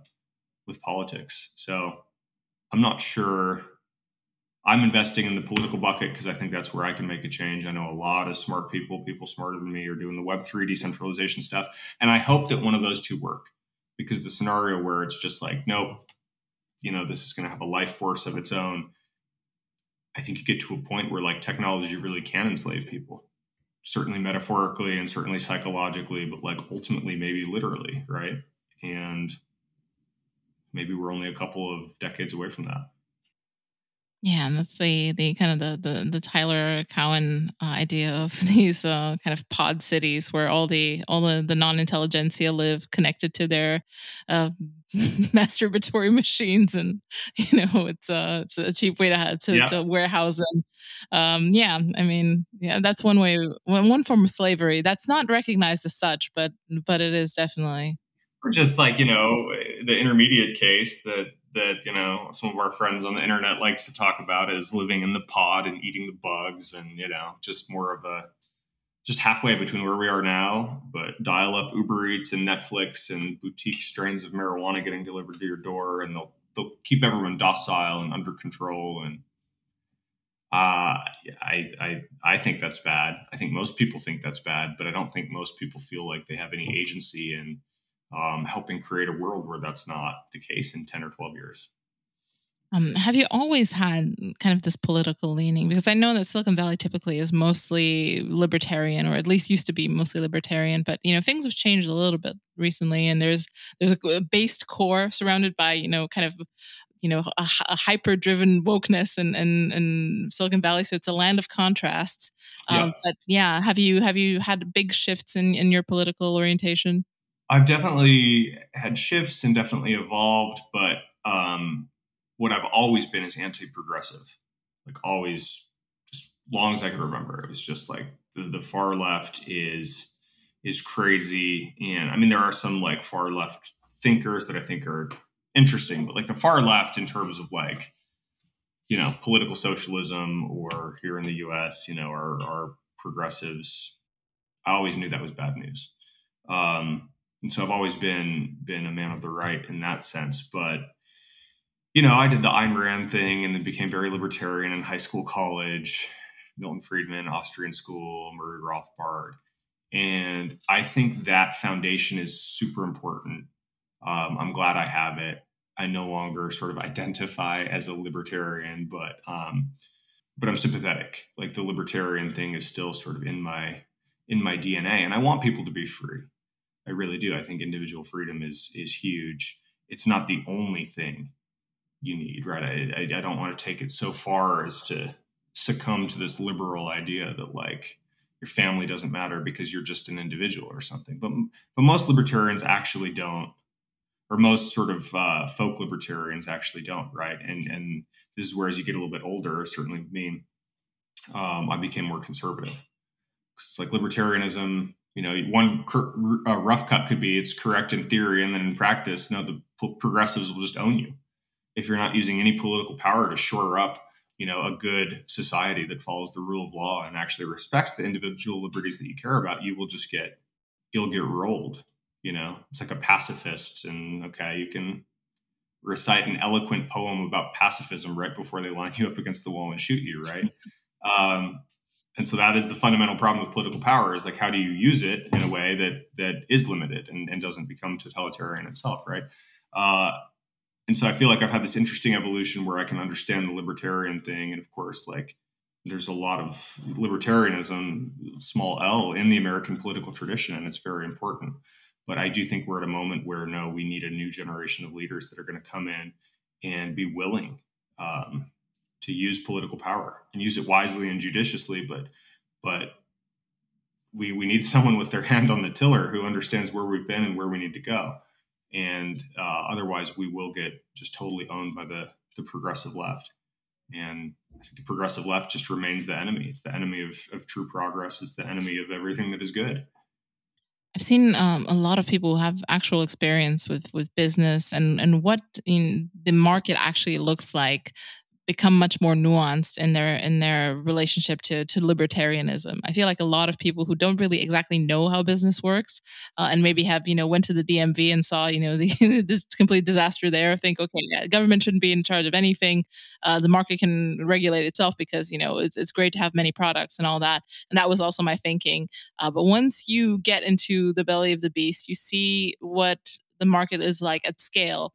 with politics. So I'm not sure. I'm investing in the political bucket because I think that's where I can make a change. I know a lot of smart people, people smarter than me, are doing the Web3 decentralization stuff. And I hope that one of those two work because the scenario where it's just like, nope, you know, this is going to have a life force of its own. I think you get to a point where like technology really can enslave people, certainly metaphorically and certainly psychologically, but like ultimately, maybe literally, right? And maybe we're only a couple of decades away from that. Yeah, and that's the the kind of the the, the Tyler Cowen uh, idea of these uh, kind of pod cities where all the all the, the non intelligentsia live connected to their uh, masturbatory machines, and you know it's a uh, it's a cheap way to to, yeah. to warehouse them. Um, yeah, I mean, yeah, that's one way one one form of slavery that's not recognized as such, but but it is definitely or just like you know the intermediate case that that you know some of our friends on the internet like to talk about is living in the pod and eating the bugs and you know just more of a just halfway between where we are now but dial up uber eats and netflix and boutique strains of marijuana getting delivered to your door and they'll they'll keep everyone docile and under control and uh, I, I, I think that's bad. I think most people think that's bad, but I don't think most people feel like they have any agency in um, helping create a world where that's not the case in 10 or 12 years. Um, have you always had kind of this political leaning? Because I know that Silicon Valley typically is mostly libertarian, or at least used to be mostly libertarian. But you know, things have changed a little bit recently, and there's there's a based core surrounded by you know kind of you know a, a hyper-driven wokeness and and and Silicon Valley. So it's a land of contrasts. Um, yeah. But yeah, have you have you had big shifts in in your political orientation? I've definitely had shifts and definitely evolved, but um, what I've always been is anti-progressive, like always, just long as I can remember. It was just like the, the far left is is crazy, and I mean there are some like far left thinkers that I think are interesting, but like the far left in terms of like you know political socialism or here in the U.S. you know our, our progressives. I always knew that was bad news. Um, and so I've always been been a man of the right in that sense. But you know, I did the Ayn Rand thing and then became very libertarian in high school, college. Milton Friedman, Austrian school, Murray Rothbard, And I think that foundation is super important. Um, I'm glad I have it. I no longer sort of identify as a libertarian, but um, but I'm sympathetic. Like the libertarian thing is still sort of in my in my DNA, and I want people to be free. I really do. I think individual freedom is is huge. It's not the only thing you need, right? I, I, I don't want to take it so far as to succumb to this liberal idea that like your family doesn't matter because you're just an individual or something. But but most libertarians actually don't, or most sort of uh, folk libertarians actually don't, right? And and this is where as you get a little bit older, certainly me, um, I became more conservative. It's like libertarianism. You know, one uh, rough cut could be it's correct in theory, and then in practice, no, the progressives will just own you. If you're not using any political power to shore up you know a good society that follows the rule of law and actually respects the individual liberties that you care about you will just get you'll get rolled you know? It's like a pacifist and okay you can recite an eloquent poem about pacifism right before they line you up against the wall and shoot you right? Um, and so that is the fundamental problem with political power is like how do you use it in a way that that is limited and, and doesn't become totalitarian itself right uh, and so I feel like I've had this interesting evolution where I can understand the libertarian thing, and of course, like there's a lot of libertarianism, small L, in the American political tradition, and it's very important. But I do think we're at a moment where no, we need a new generation of leaders that are going to come in and be willing um, to use political power and use it wisely and judiciously. But but we we need someone with their hand on the tiller who understands where we've been and where we need to go and uh, otherwise we will get just totally owned by the the progressive left. And I think the progressive left just remains the enemy. It's the enemy of, of true progress. It's the enemy of everything that is good. I've seen um, a lot of people have actual experience with with business and and what in the market actually looks like become much more nuanced in their in their relationship to to libertarianism. I feel like a lot of people who don't really exactly know how business works uh, and maybe have you know went to the DMV and saw you know the, this complete disaster there think okay yeah, government shouldn't be in charge of anything. Uh, the market can regulate itself because you know it's it's great to have many products and all that. And that was also my thinking. Uh, but once you get into the belly of the beast, you see what the market is like at scale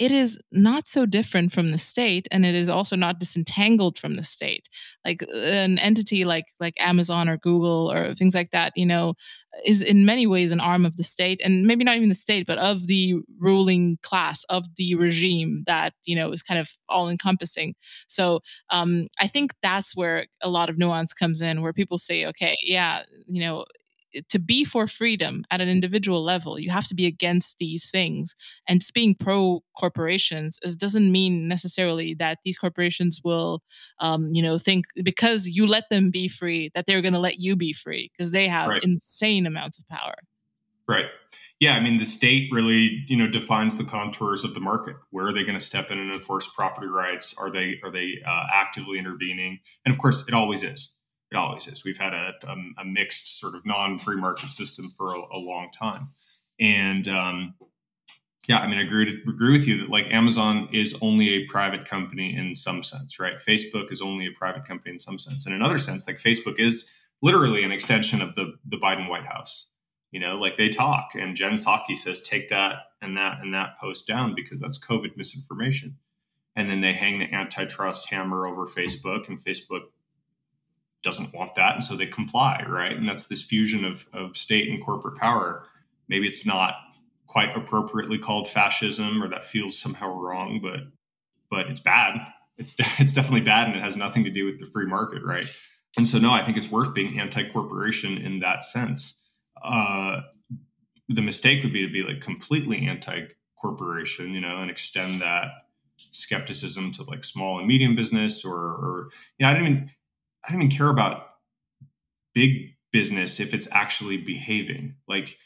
it is not so different from the state and it is also not disentangled from the state. Like an entity like like amazon or google or things like that you know is in many ways an arm of the state and maybe not even the state but of the ruling class of the regime that you know is kind of all encompassing so um, i think that's where a lot of nuance comes in where people say okay yeah you know to be for freedom at an individual level, you have to be against these things. And just being pro corporations is, doesn't mean necessarily that these corporations will, um, you know, think because you let them be free that they're going to let you be free because they have right. insane amounts of power. Right. Yeah, I mean, the state really, you know, defines the contours of the market. Where are they going to step in and enforce property rights? Are they are they uh, actively intervening? And of course, it always is it always is. We've had a, a, a mixed sort of non-free market system for a, a long time, and um, yeah, I mean, I agree, to, agree with you that like Amazon is only a private company in some sense, right? Facebook is only a private company in some sense. And in another sense, like Facebook is literally an extension of the the Biden White House. You know, like they talk, and Jen Psaki says, "Take that and that and that post down because that's COVID misinformation." And then they hang the antitrust hammer over Facebook, and Facebook doesn't want that, and so they comply, right? And that's this fusion of of state and corporate power. Maybe it's not quite appropriately called fascism, or that feels somehow wrong, but but it's bad. It's it's definitely bad, and it has nothing to do with the free market, right? And so, no, I think it's worth being anti-corporation in that sense. Uh, the mistake would be to be like completely anti-corporation, you know, and extend that skepticism to like small and medium business, or, or you know, I didn't I don't even care about big business if it's actually behaving. Like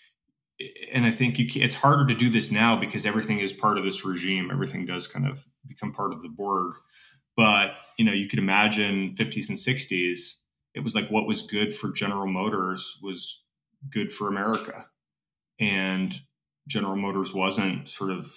and i think you it's harder to do this now because everything is part of this regime. Everything does kind of become part of the borg. But you know you could imagine 50s and 60s it was like what was good for general motors was good for america. And general motors wasn't sort of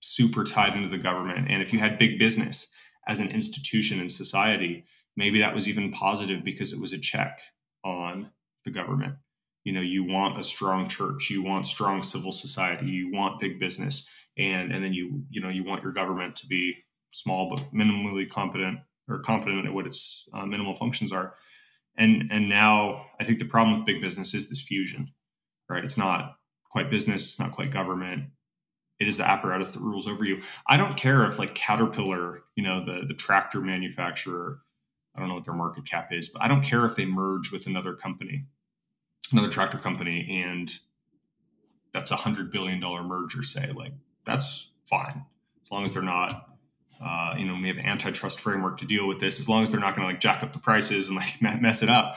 super tied into the government. And if you had big business as an institution in society maybe that was even positive because it was a check on the government. You know, you want a strong church, you want strong civil society, you want big business, and and then you you know you want your government to be small but minimally competent or competent at what its uh, minimal functions are. And and now I think the problem with big business is this fusion, right? It's not quite business, it's not quite government. It is the apparatus that rules over you. I don't care if like Caterpillar, you know, the the tractor manufacturer, I don't know what their market cap is, but I don't care if they merge with another company, another tractor company, and that's a hundred billion dollar merger, say. Like that's fine. As long as they're not uh, you know, we have an antitrust framework to deal with this. As long as they're not going to like jack up the prices and like mess it up,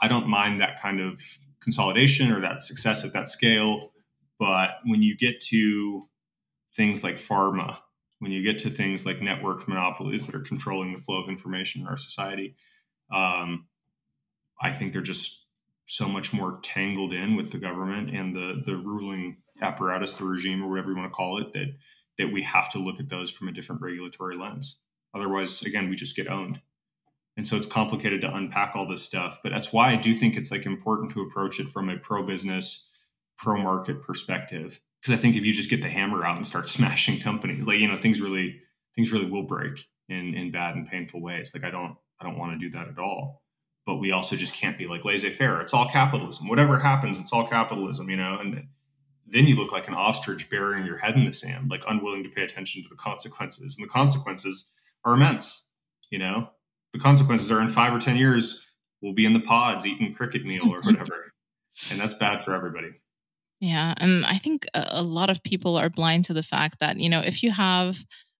I don't mind that kind of consolidation or that success at that scale. But when you get to things like pharma, when you get to things like network monopolies that are controlling the flow of information in our society, um, I think they're just so much more tangled in with the government and the the ruling apparatus, the regime, or whatever you want to call it, that that we have to look at those from a different regulatory lens. Otherwise, again, we just get owned. And so it's complicated to unpack all this stuff. But that's why I do think it's like important to approach it from a pro business, pro market perspective. Because I think if you just get the hammer out and start smashing companies, like you know, things really things really will break in in bad and painful ways. Like I don't I don't want to do that at all. But we also just can't be like laissez faire. It's all capitalism. Whatever happens, it's all capitalism, you know. And then you look like an ostrich burying your head in the sand, like unwilling to pay attention to the consequences. And the consequences are immense. You know, the consequences are in five or 10 years, we'll be in the pods eating cricket meal or whatever. and that's bad for everybody. Yeah. And I think a lot of people are blind to the fact that, you know, if you have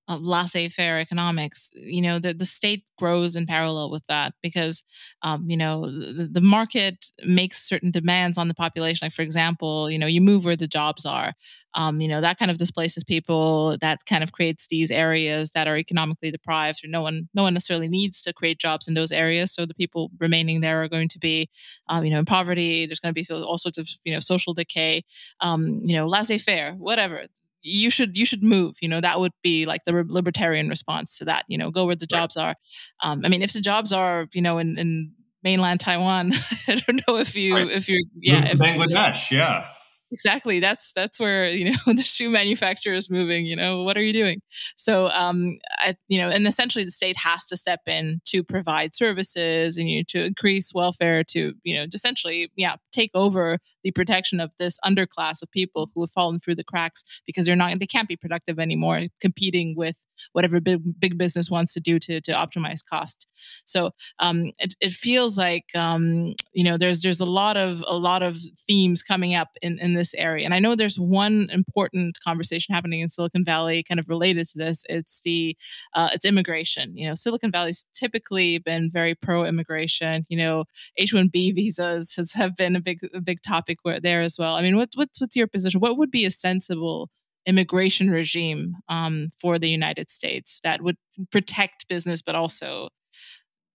uh, laissez-faire economics you know the, the state grows in parallel with that because um, you know the, the, market makes certain demands on the population. Like for example you know you move where the jobs are um, you know that kind of displaces people that kind of creates these areas that are economically deprived or no one no one necessarily needs to create jobs in those areas. So the people remaining there are going to be um, you know in poverty. There's going to be all sorts of you know social decay um, you know laissez-faire whatever you should you should move you know that would be like the libertarian response to that you know go where the jobs right. are um, i mean if the jobs are you know in, in mainland taiwan i don't know if you right. if you're yeah if, bangladesh yeah exactly that's that's where you know the shoe manufacturer is moving you know what are you doing? So um I, you know and essentially the state has to step in to provide services and you know, to increase welfare to you know essentially yeah take over the protection of this underclass of people who have fallen through the cracks because they're not they can't be productive anymore competing with whatever big, big business wants to do to to optimize cost. So um it, it feels like um you know there's there's a lot of a lot of themes coming up in in this area. And I know there's one important conversation happening in Silicon Valley, kind of related to this. It's the uh, it's immigration. You know, Silicon Valley's typically been very pro immigration. You know, H one B visas has have been a big a big topic there as well. I mean, what, what's what's your position? What would be a sensible immigration regime um, for the United States that would protect business, but also,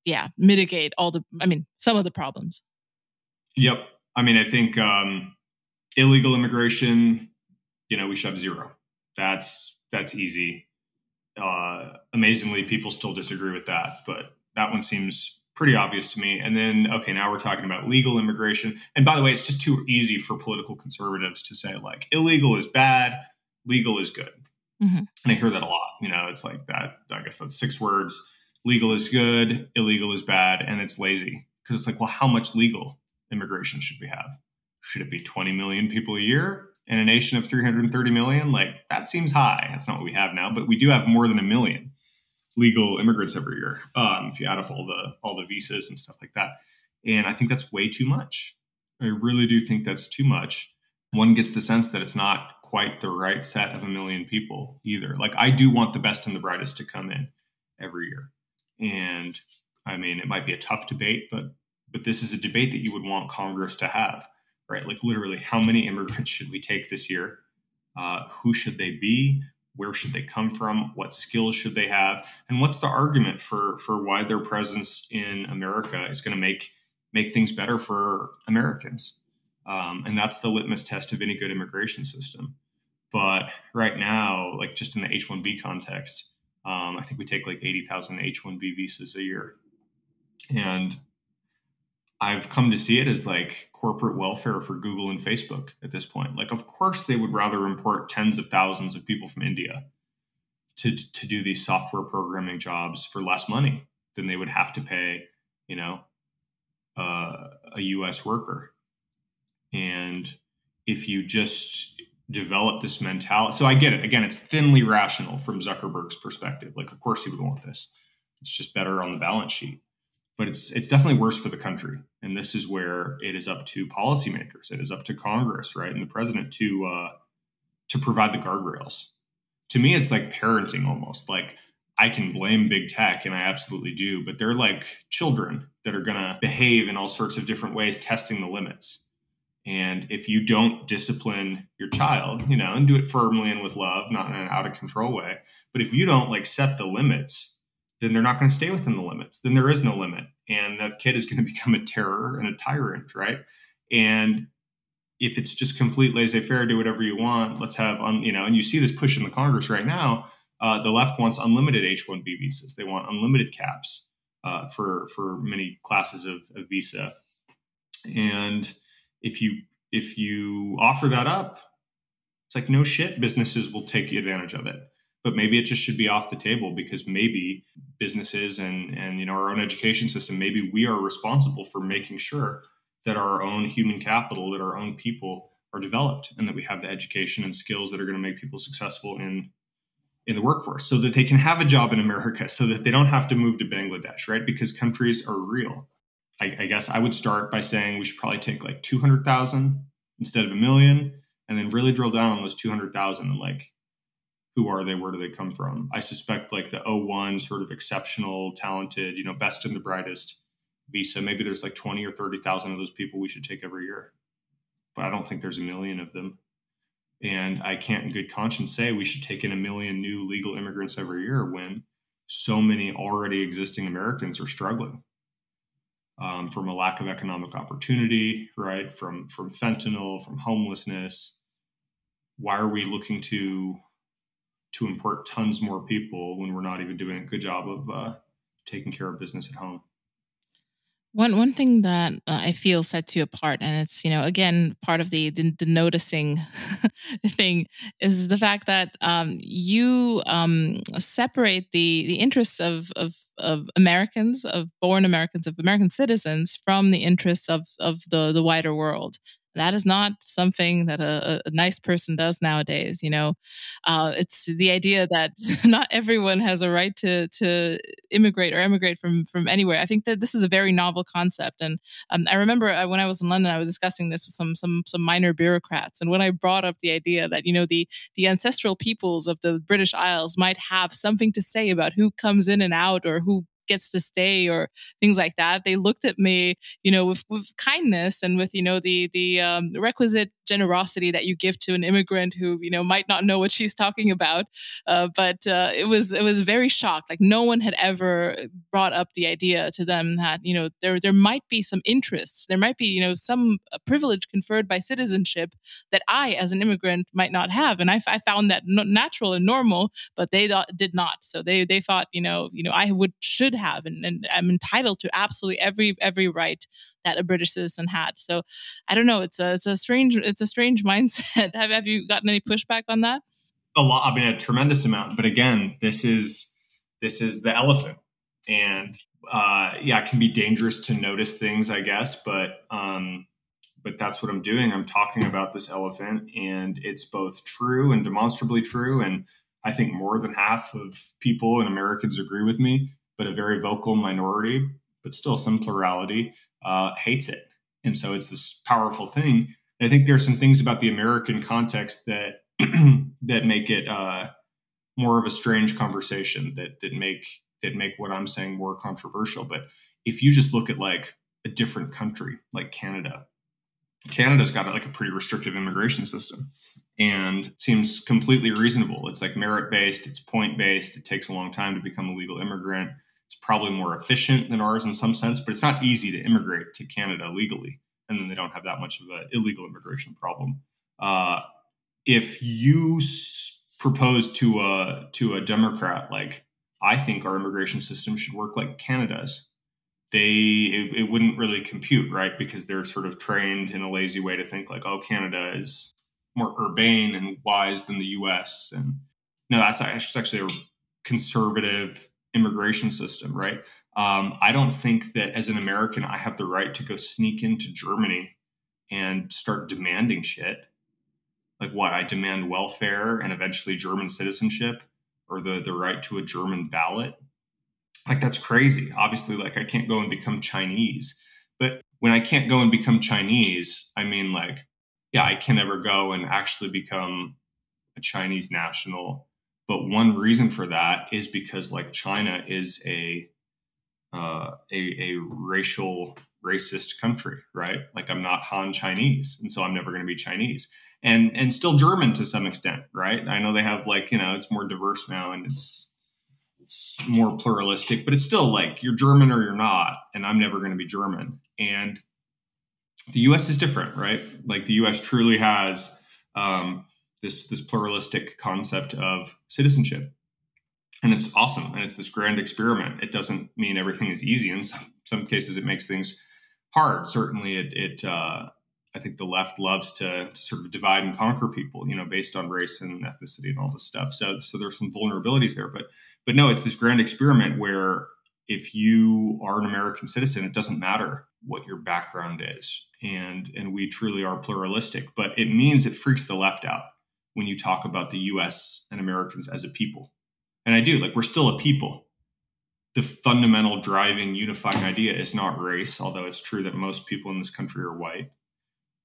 yeah, mitigate all the, I mean, some of the problems. Yep. I mean, I think um, illegal immigration, you know, we should have zero. That's that's easy. Uh, amazingly, people still disagree with that, but that one seems pretty obvious to me. And then, okay, now we're talking about legal immigration. And by the way, it's just too easy for political conservatives to say like illegal is bad, legal is good. Mm-hmm. And I hear that a lot. You know, it's like that. I guess that's six words. Legal is good, illegal is bad, and it's lazy. Because it's like, well, how much legal immigration should we have? Should it be 20 million people a year in a nation of 330 million? Like that seems high. That's not what we have now, but we do have more than a million legal immigrants every year. Um, if you add up all the all the visas and stuff like that, and I think that's way too much. I really do think that's too much. One gets the sense that it's not quite the right set of a million people either. Like I do want the best and the brightest to come in every year, and I mean it might be a tough debate, but but this is a debate that you would want Congress to have right? Like literally, how many immigrants should we take this year? Uh, who should they be? Where should they come from? What skills should they have? And what's the argument for for why their presence in America is going to make make things better for Americans? Um, and that's the litmus test of any good immigration system. But right now, like just in the H one B context, um, I think we take like eighty thousand H one B visas a year, and I've come to see it as like corporate welfare for Google and Facebook at this point. Like, of course, they would rather import tens of thousands of people from India to, to do these software programming jobs for less money than they would have to pay, you know, uh, a US worker. And if you just develop this mentality, so I get it. Again, it's thinly rational from Zuckerberg's perspective. Like, of course, he would want this. It's just better on the balance sheet but it's it's definitely worse for the country. And this is where it is up to policymakers, it is up to Congress, right, and the president to uh, to provide the guardrails. To me, it's like parenting almost. Like I can blame big tech, and I absolutely do, but they're like children that are going to behave in all sorts of different ways, testing the limits. And if you don't discipline your child, you know, and do it firmly and with love, not in an out of control way, but if you don't like set the limits, then they're not going to stay within the limits. Then there is no limit. And that kid is going to become a terror and a tyrant, right? And if it's just complete laissez faire, do whatever you want, let's have, un, you know, and you see this push in the Congress right now. Uh, the left wants unlimited H 1B visas, they want unlimited caps uh, for, for many classes of, of visa. And if you if you offer that up, it's like no shit, businesses will take advantage of it but maybe it just should be off the table because maybe businesses and and you know our own education system maybe we are responsible for making sure that our own human capital that our own people are developed and that we have the education and skills that are going to make people successful in in the workforce so that they can have a job in america so that they don't have to move to bangladesh right? Because countries are real. I, I guess i would start by saying we should probably take like 200000 instead of a million and then really drill down on those 200000 and like who are they? Where do they come from? I suspect like the O-1 sort of exceptional, talented, you know, best and the brightest visa. Maybe there's like 20 or 30,000 of those people we should take every year. But I don't think there's a million of them. And I can't in good conscience say we should take in a million new legal immigrants every year when so many already existing Americans are struggling. Um, from a lack of economic opportunity, right? From from fentanyl, from homelessness. Why are we looking to to import tons more people when we're not even doing a good job of uh, taking care of business at home. One one thing that uh, I feel sets you apart, and it's you know again part of the the, the noticing thing is the fact that um, you um, separate the the interests of, of of Americans, of born Americans, of American citizens, from the interests of of the the wider world that is not something that a, a nice person does nowadays. You know, uh, it's the idea that not everyone has a right to to immigrate or emigrate from from anywhere. I think that this is a very novel concept, and um, I remember uh, when I was in London, I was discussing this with some some some minor bureaucrats, and when I brought up the idea that you know the the ancestral peoples of the British Isles might have something to say about who comes in and out or who gets to stay or things like that. They looked at me, you know, with, with kindness and with, you know, the, the um, requisite generosity that you give to an immigrant who, you know, might not know what she's talking about. Uh, but uh, it was, it was very shocked. Like no one had ever brought up the idea to them that, you know, there, there might be some interests. There might be, you know, some uh, privilege conferred by citizenship that I, as an immigrant, might not have. And I, I found that natural and normal, but they did not. So they, they thought, you know, you know, I would, should have and, and i'm entitled to absolutely every every right that a british citizen had so i don't know it's a it's a strange it's a strange mindset have, have you gotten any pushback on that a lot i mean a tremendous amount but again this is this is the elephant and uh, yeah, it can be dangerous to notice things, I guess, but um, but that's what I'm doing. I'm talking about this elephant, and it's both true and demonstrably true. And I think more than half of people and Americans agree with me but a very vocal minority, but still some plurality, uh, hates it. And so it's this powerful thing. And I think there are some things about the American context that that make it uh, more of a strange conversation that that make that make what I'm saying more controversial. But if you just look at like a different country like Canada, Canada's got like a pretty restrictive immigration system and seems completely reasonable. It's like merit based, it's point based, it takes a long time to become a legal immigrant probably more efficient than ours in some sense, but it's not easy to immigrate to Canada legally. And then they don't have that much of an illegal immigration problem. Uh, if you s- propose to a to a Democrat like I think our immigration system should work like Canada's, they it, it, wouldn't really compute, right? Because they're sort of trained in a lazy way to think like, oh, Canada is more urbane and wise than the U.S. And no, that's actually a conservative immigration system, right? Um, I don't think that as an American, I have the right to go sneak into Germany and start demanding shit. Like what? I demand welfare and eventually German citizenship or the, the right to a German ballot. Like that's crazy. Obviously, like I can't go and become Chinese. But when I can't go and become Chinese, I mean like, yeah, I can never go and actually become a Chinese national. But one reason for that is because like China is a uh, a, a racial racist country, right? Like I'm not Han Chinese, and so I'm never going to be Chinese, and and still German to some extent, right? I know they have like you know it's more diverse now and it's it's more pluralistic, but it's still like you're German or you're not, and I'm never going to be German. And the U.S. is different, right? Like the U.S. truly has um, this this pluralistic concept of citizenship. And it's awesome and it's this grand experiment. It doesn't mean everything is easy. In some, some cases it makes things hard. Certainly it, it uh, i think the left loves to, to, sort of divide and conquer people you know based on race and ethnicity and all this stuff. So so there's some vulnerabilities there. But but no it's this grand experiment where if you are an american citizen it doesn't matter what your background is. And and we truly are pluralistic. But it means it freaks the left out when you talk about the us and americans as a people and I do, like, we're still a people. The fundamental driving, unifying idea is not race, although it's true that most people in this country are white,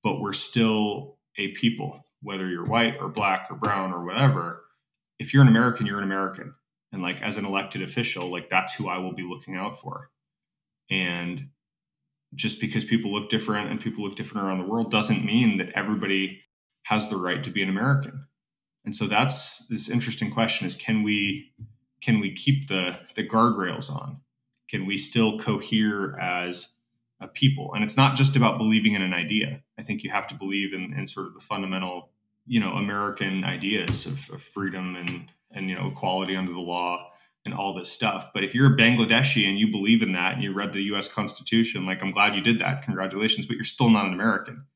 but we're still a people, whether you're white or black or brown or whatever. If you're an American, you're an American. And like as an elected official, like that's who I will be looking out for. And just because people look different and people look different around the world doesn't mean that everybody has the right to be an American. And so that's this interesting question is can we can we keep the the guardrails on? Can we still cohere as a people? And it's not just about believing in an idea. I think you have to believe in, in sort of the fundamental, you know, American ideas of, of freedom and and you know equality under the law and all this stuff. But if you're a Bangladeshi and you believe in that and you read the US Constitution, like I'm glad you did that. Congratulations, but you're still not an American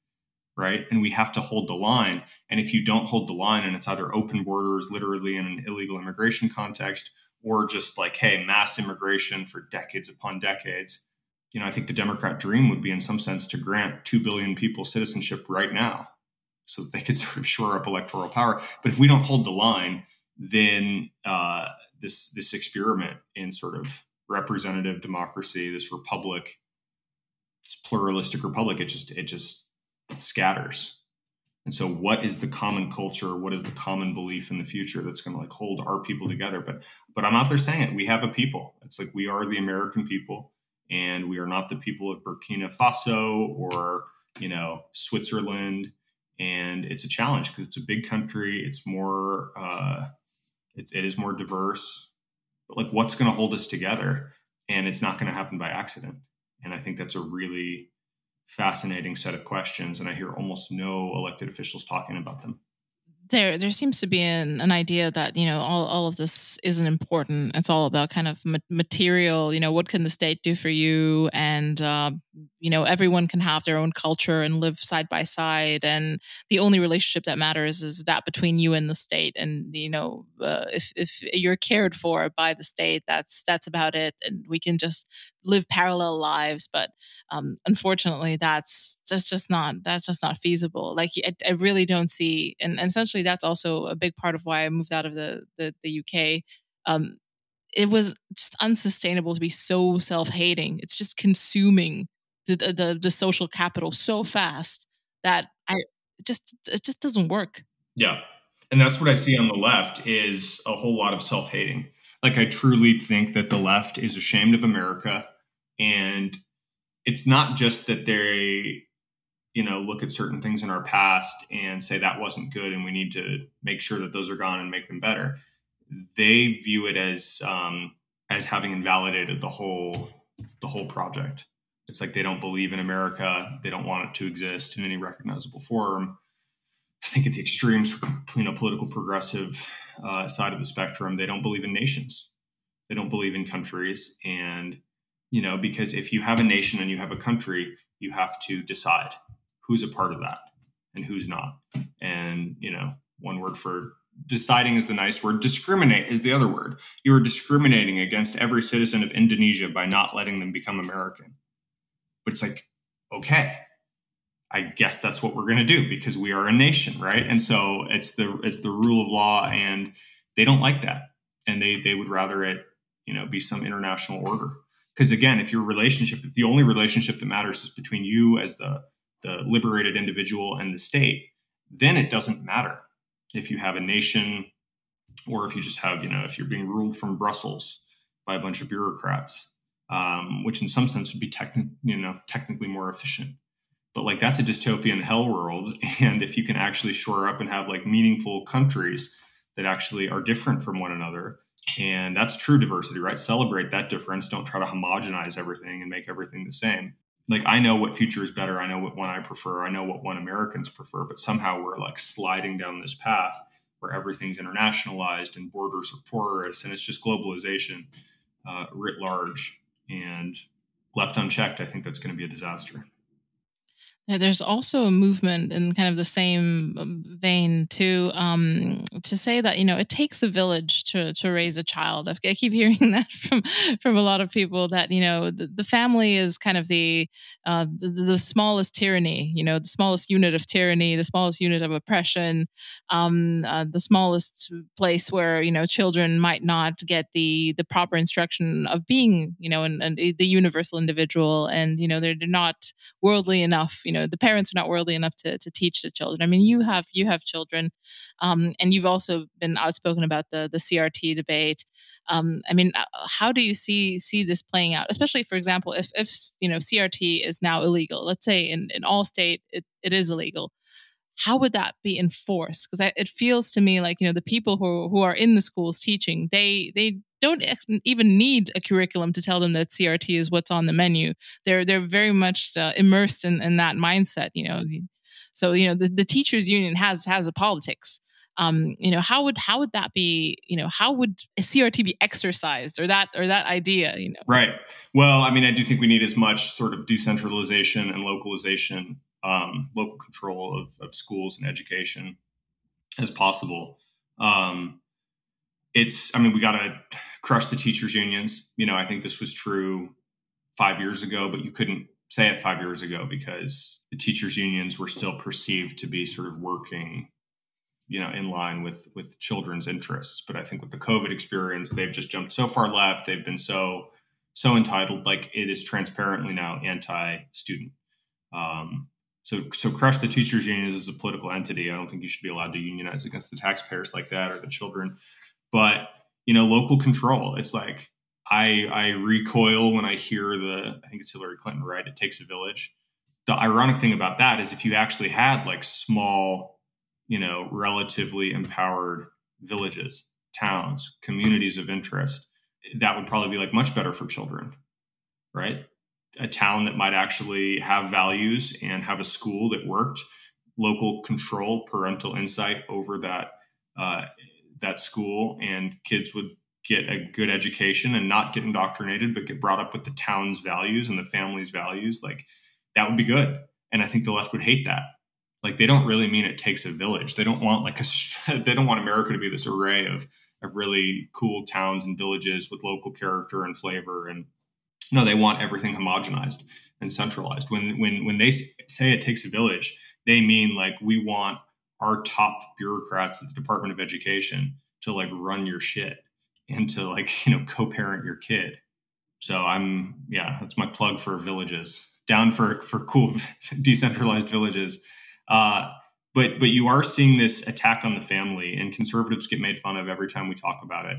right? And we have to hold the line. And if you don't hold the line and it's either open borders, literally in an illegal immigration context, or just like, hey, mass immigration for decades upon decades, you know, I think the Democrat dream would be in some sense to grant 2 billion people citizenship right now so that they could sort of shore up electoral power. But if we don't hold the line, then uh, this this experiment in sort of representative democracy, this republic, this pluralistic republic, it just it just scatters. And so what is the common culture? What is the common belief in the future that's going to like hold our people together? But but I'm out there saying it. We have a people. It's like we are the American people and we are not the people of Burkina Faso or, you know, Switzerland. And it's a challenge because it's a big country. It's more uh it, it is more diverse. But like what's going to hold us together? And it's not going to happen by accident. And I think that's a really fascinating set of questions, and I hear almost no elected officials talking about them. There there seems to be an, an idea that you know all, all of this isn't important. It's all about kind of material you know what can the state do for you? And uh, you know everyone can have their own culture and live side by side and the only relationship that matters is that between you and the state. And you know uh, if, if you're cared for by the state that's that's about it. And we can just live parallel lives but um, unfortunately that's just just not that's just not feasible like I, I really don't see and, and essentially that's also a big part of why I moved out of the the, the UK um, it was just unsustainable to be so self-hating it's just consuming the, the the social capital so fast that I just it just doesn't work. Yeah. And that's what I see on the left is a whole lot of self-hating. Like I truly think that the left is ashamed of America and it's not just that they you know look at certain things in our past and say that wasn't good and we need to make sure that those are gone and make them better they view it as um, as having invalidated the whole the whole project it's like they don't believe in America. They don't want it to exist in any recognizable form. I think at the extremes between a political progressive uh, side of the spectrum, they don't believe in nations. They don't believe in countries. And you know, because if you have a nation and you have a country, you have to decide who's a part of that and who's not. And, you know, one word for deciding is the nice word. Discriminate is the other word. You are discriminating against every citizen of Indonesia by not letting them become American. But it's like, okay, I guess that's what we're going to do because we are a nation, right? And so it's the it's the rule of law, and they don't like that, and they they would rather it, you know, be some international order. Because again, if your relationship, if the only relationship that matters is between you as the the liberated individual and the state, then it doesn't matter if you have a nation or if you just have, you know, if you're being ruled from Brussels by a bunch of bureaucrats, um, which in some sense would be techni- you know, technically more efficient. But like that's a dystopian hell world. And if you can actually shore up and have like meaningful countries that actually are different from one another, and that's true diversity, right? Celebrate that difference. Don't try to homogenize everything and make everything the same like I know what future is better. I know what one I prefer. I know what one Americans prefer. But somehow we're like sliding down this path where everything's internationalized and borders are porous, and it's just globalization uh, writ large. And left unchecked, I think that's going to be a disaster. There's also a movement in kind of the same um, vein to um, to say that you know it takes a village to to raise a child. I keep hearing that from from a lot of people that you know the, the family is kind of the, uh, the, the smallest tyranny. You know, the smallest unit of tyranny, the smallest unit of oppression, um, uh, the smallest place where you know children might not get the the proper instruction of being you know and, and the universal individual, and you know they're, they're not worldly enough. You know know the parents are not worldly enough to, to teach the children. I mean you have you have children um, and you've also been outspoken about the the crt debate. Um, i mean uh, how do you see see this playing out? Especially for example if if you know crt is now illegal let's say in in all state it, it is illegal how would that be enforced? Because it feels to me like you know the people who, who are in the schools teaching they they don't even need a curriculum to tell them that CRT is what's on the menu. They're they're very much uh, immersed in, in that mindset, you know. So you know the, the teachers union has has a politics. Um, you know how would how would that be? You know how would CRT be exercised or that or that idea? You know, right. Well, I mean, I do think we need as much sort of decentralization and localization, um, local control of, of schools and education as possible. Um, it's i mean we got to crush the teachers unions. You know i think this was true five years ago but you couldn't say it five years ago because the teachers unions were still perceived to be sort of working you know in line with with children's interests. But i think with the covid experience they've just jumped so far left. They've been so so entitled. Like it is transparently now anti-student. Um, so so crush the teachers unions as a political entity. I don't think you should be allowed to unionize against the taxpayers like that or the children but you know, local control. It's like I I recoil when I hear the I think it's Hillary Clinton, right? It takes a village. The ironic thing about that is if you actually had like small, you know, relatively empowered villages, towns, communities of interest, that would probably be like much better for children, right? A town that might actually have values and have a school that worked, local control, parental insight over that uh, that school and kids would get a good education and not get indoctrinated, but get brought up with the town's values and the family's values, like that would be good. And I think the left would hate that. Like they don't really mean it takes a village. They don't want like a they don't want America to be this array of of really cool towns and villages with local character and flavor. And no, they want everything homogenized and centralized. When when when they say it takes a village, they mean like we want our top bureaucrats at the Department of Education to like run your shit and to like, you know, co-parent your kid. So I'm yeah, that's my plug for villages. Down for for cool decentralized villages. Uh, but but you are seeing this attack on the family and conservatives get made fun of every time we talk about it.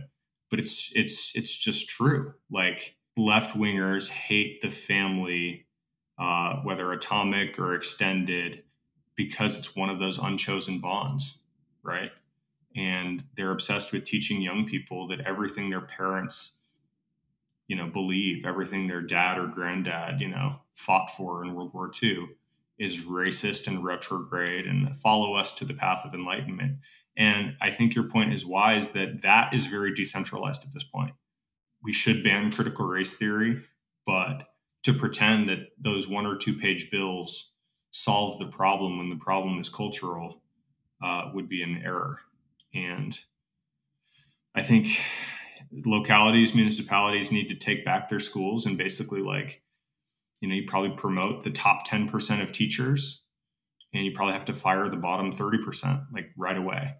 But it's it's it's just true. Like left wingers hate the family, uh, whether atomic or extended, because it's one of those unchosen bonds, right? And they're obsessed with teaching young people that everything their parents, you know, believe, everything their dad or granddad, you know, fought for in World War II is racist and retrograde and follow us to the path of enlightenment. And I think your point is wise that that is very decentralized at this point. We should ban critical race theory, but to pretend that those one or two page bills solve the problem when the problem is cultural uh, would be an error. And I think localities, municipalities need to take back their schools and basically like, you know, you probably promote the top 10% of teachers and you probably have to fire the bottom 30% like right away,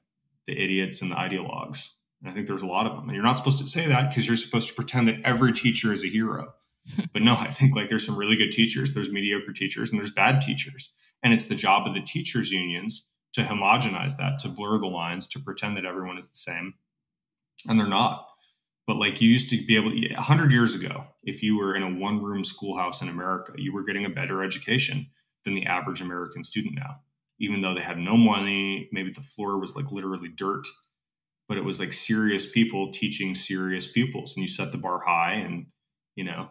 the idiots and the ideologues. And I think there's a lot of them. And you're not supposed to say that because you're supposed to pretend that every teacher is a hero. but no, I think like there's some really good teachers, there's mediocre teachers, and there's bad teachers. And it's the job of the teachers' unions to homogenize that, to blur the lines, to pretend that everyone is the same. And they're not. But like you used to be able, a hundred years ago, if you were in a one-room schoolhouse in America, you were getting a better education than the average American student now. Even though they had no money, maybe the floor was like literally dirt, but it was like serious people teaching serious pupils, and you set the bar high, and you know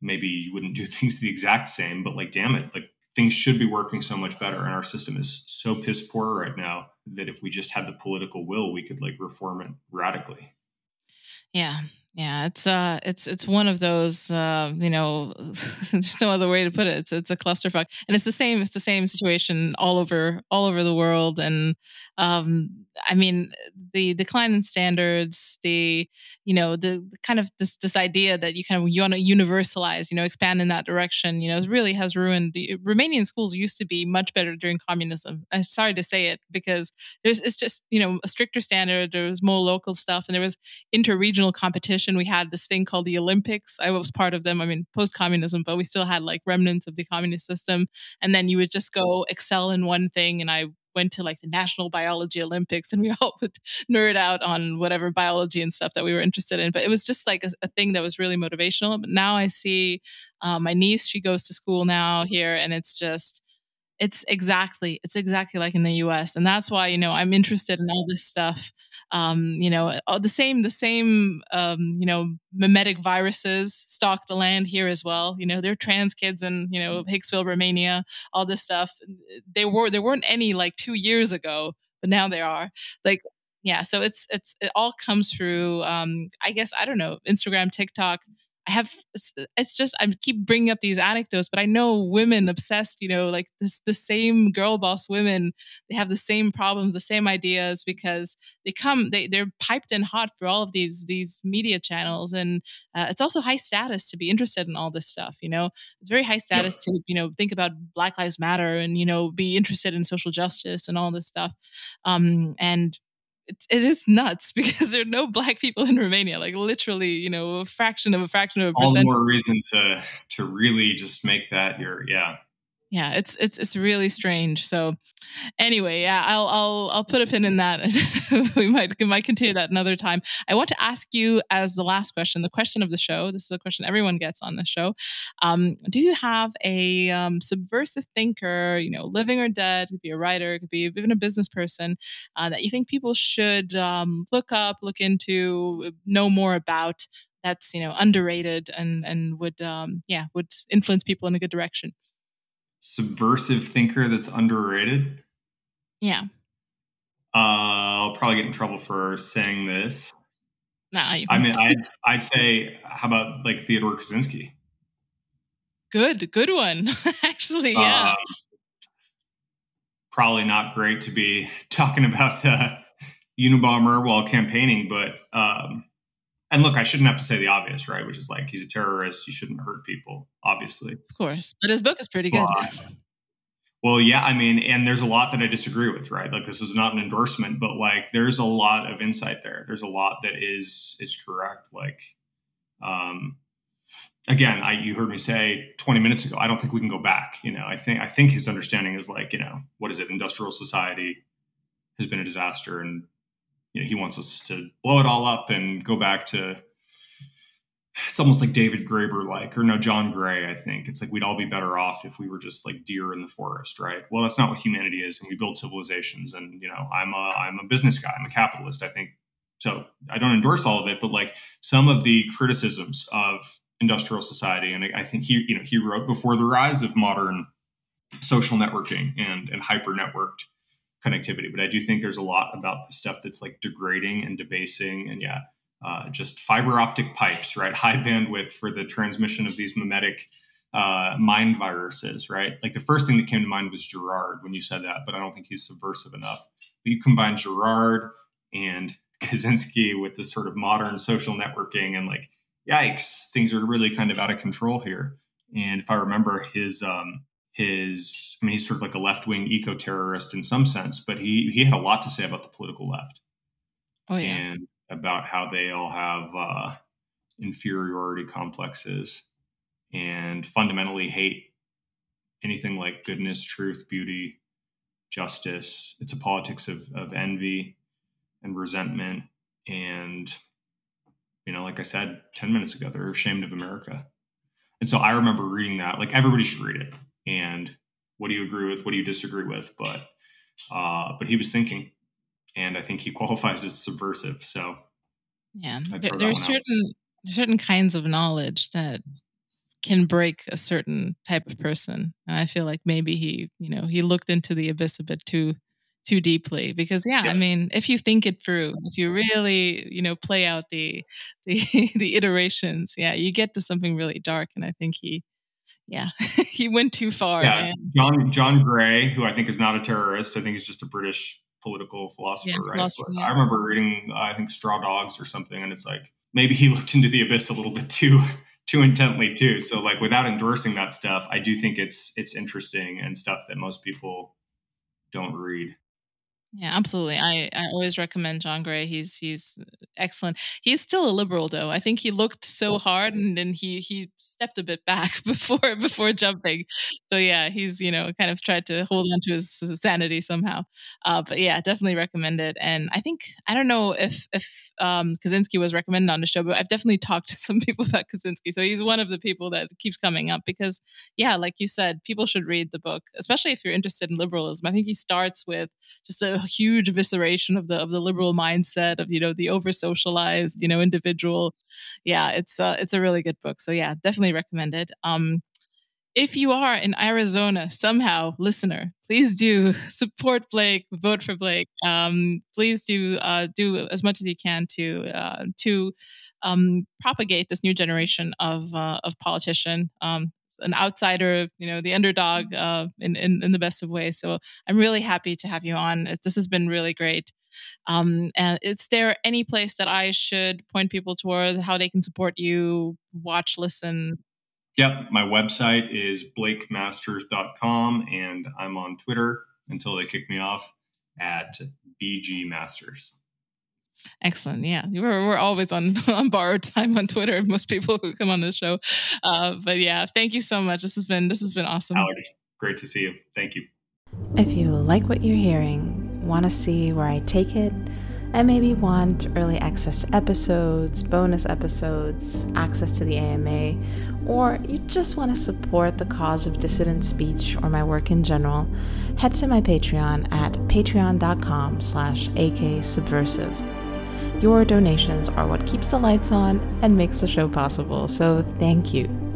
maybe you wouldn't do things the exact same, but like damn it, like things should be working so much better and our system is so piss poor right now that if we just had the political will we could like reform it radically. Yeah yeah it's uh it's it's one of those uh you know there's no other way to put it it's it's a clusterfuck and it's the same it's the same situation all over all over the world and um I mean, the decline in standards, the you know, the, the, kind of this this idea that you kind of you want to universalize, you know, expand in that direction, you know, really has ruined the Romanian schools used to be much better during communism. I'm sorry to say it because there's it's just you know a stricter standard. There was more local stuff, and there was interregional competition. We had this thing called the Olympics. I was part of them. I mean, post communism, but we still had like remnants of the communist system. And then you would just go excel in one thing, and I went to like the National Biology Olympics and we all would nerd out on whatever biology and stuff that we were interested in. But it was just like a, a thing that was really motivational. But now I see uh, my niece, she goes to school now here, and it's just, it's exactly it's exactly like in the US and that's why you know I'm interested in all this stuff um, you know the same the same um, you know mimetic viruses stalk the land here as well you know there are trans kids in you know Hicksville Romania all this stuff they were there weren't any like 2 years ago but now there are like yeah so it's it's it all comes through um, I guess I don't know Instagram TikTok I have it's just I keep bringing up these anecdotes, but I know women obsessed, you know, like this the same girl boss women, they have the same problems, the same ideas because they come they they're piped in hot for all of these these media channels, and uh, it's also high status to be interested in all this stuff. You know, it's very high status yep. to you know think about Black Lives Matter and you know be interested in social justice and all this stuff, um, and it's, it is nuts because there are no black people in Romania. Like literally, you know, a fraction of a fraction of a percent. All more reason to to really just make that your yeah yeah it's it's it's really strange so anyway yeah i'll i'll i'll put a pin in that we might we might continue that another time. I want to ask you as the last question the question of the show this is a question everyone gets on the show um, do you have a um, subversive thinker you know living or dead could be a writer could be even a business person uh, that you think people should um, look up look into know more about that's you know underrated and and would um, yeah would influence people in a good direction subversive thinker that's underrated. Yeah. Uh, I'll probably get in trouble for saying this. Nah, I mean, I'd, I'd say, how about like Theodore Kaczynski? Good, good one. Actually, yeah. Uh, probably not great to be talking about uh, Unabomber while campaigning, but um, and look, I shouldn't have to say the obvious, right? Which is like he's a terrorist. He shouldn't hurt people, obviously. Of course, but his book is pretty good. But, well, yeah, I mean, and there's a lot that I disagree with, right? Like this is not an endorsement, but like there's a lot of insight there. There's a lot that is is correct. Like, um, again, I you heard me say 20 minutes ago. I don't think we can go back. You know, I think I think his understanding is like, you know, what is it? Industrial society has been a disaster, and you know, he wants us to blow it all up and go back to it's almost like David Graeber like, or no, John Gray, I think. It's like we'd all be better off if we were just like deer in the forest, right? Well, that's not what humanity is, and we build civilizations. And you know, I'm a I'm a business guy, I'm a capitalist. I think so. I don't endorse all of it, but like some of the criticisms of industrial society, and I think he you know he wrote before the rise of modern social networking and and hyper networked connectivity. But I do think there's a lot about the stuff that's like degrading and debasing, and yeah, uh, just fiber optic pipes, right? High bandwidth for the transmission of these memetic uh, mind viruses, right? Like the first thing that came to mind was Girard when you said that, but I don't think he's subversive enough. But you combine Girard and Kaczynski with this sort of modern social networking and like, yikes, things are really kind of out of control here. And if I remember his, um, his, I mean, he's sort of like a left wing eco terrorist in some sense, but he, he had a lot to say about the political left. Oh, yeah. And about how they all have uh, inferiority complexes and fundamentally hate anything like goodness, truth, beauty, justice. It's a politics of, of envy and resentment. And, you know, like I said 10 minutes ago, they're ashamed of America. And so I remember reading that. Like everybody should read it. And what do you agree with? What do you disagree with? But, uh, but he was thinking, and I think he qualifies as subversive. So, yeah, there, there's certain certain kinds of knowledge that can break a certain type of person. And I feel like maybe he, you know, he looked into the abyss a bit too too deeply because yeah, yeah, I mean, if you think it through, if you really, you know, play out the the the iterations, yeah, you get to something really dark and I think he yeah, he went too far. Yeah, man. John John Gray, who I think is not a terrorist, I think he's just a British political philosopher, yeah, right? Philosopher, yeah. I remember reading, uh, I think, Straw Dogs or something, and it's like maybe he looked into the abyss a little bit too too intently too. So like without endorsing that stuff, I do think it's it's interesting and stuff that most people don't read. Yeah, absolutely. I, I always recommend John Gray. He's he's excellent. He's still a liberal though. I think he looked so hard and then he he stepped a bit back before before jumping. So yeah, he's you know kind of tried to hold on to his, sanity somehow. Uh, but yeah, definitely recommend it. And I think I don't know if if um, Kaczynski was recommended on the show, but I've definitely talked to some people about Kaczynski. So he's one of the people that keeps coming up because yeah, like you said, people should read the book, especially if you're interested in liberalism. I think he starts with just a huge evisceration of the of the liberal mindset of you know the over socialized you know individual. Yeah, it's uh, it's a really good book. So yeah, definitely recommend it. Um, if you are in Arizona somehow, listener, please do support Blake, vote for Blake. Um, please do uh, do as much as you can to uh, to um, propagate this new generation of uh, of politician. Um, an outsider, you know, the underdog mm-hmm. uh, in, in, in the best of ways. So I'm really happy to have you on. This has been really great. Um, and is there any place that I should point people toward how they can support you, watch, listen? Yep, my website is blakemasters.com and I'm on Twitter until they kick me off at bgmasters. Excellent. Yeah, we're we're always on on borrowed time on Twitter. Most people who come on this show, uh, but yeah, thank you so much. This has been this has been awesome. Alex, great to see you. Thank you. If you like what you're hearing, want to see where I take it, and maybe want early access to episodes, bonus episodes, access to the AMA, or you just want to support the cause of dissident speech or my work in general, head to my Patreon at patreon.com slash aksubversive. Your donations are what keeps the lights on and makes the show possible, so thank you.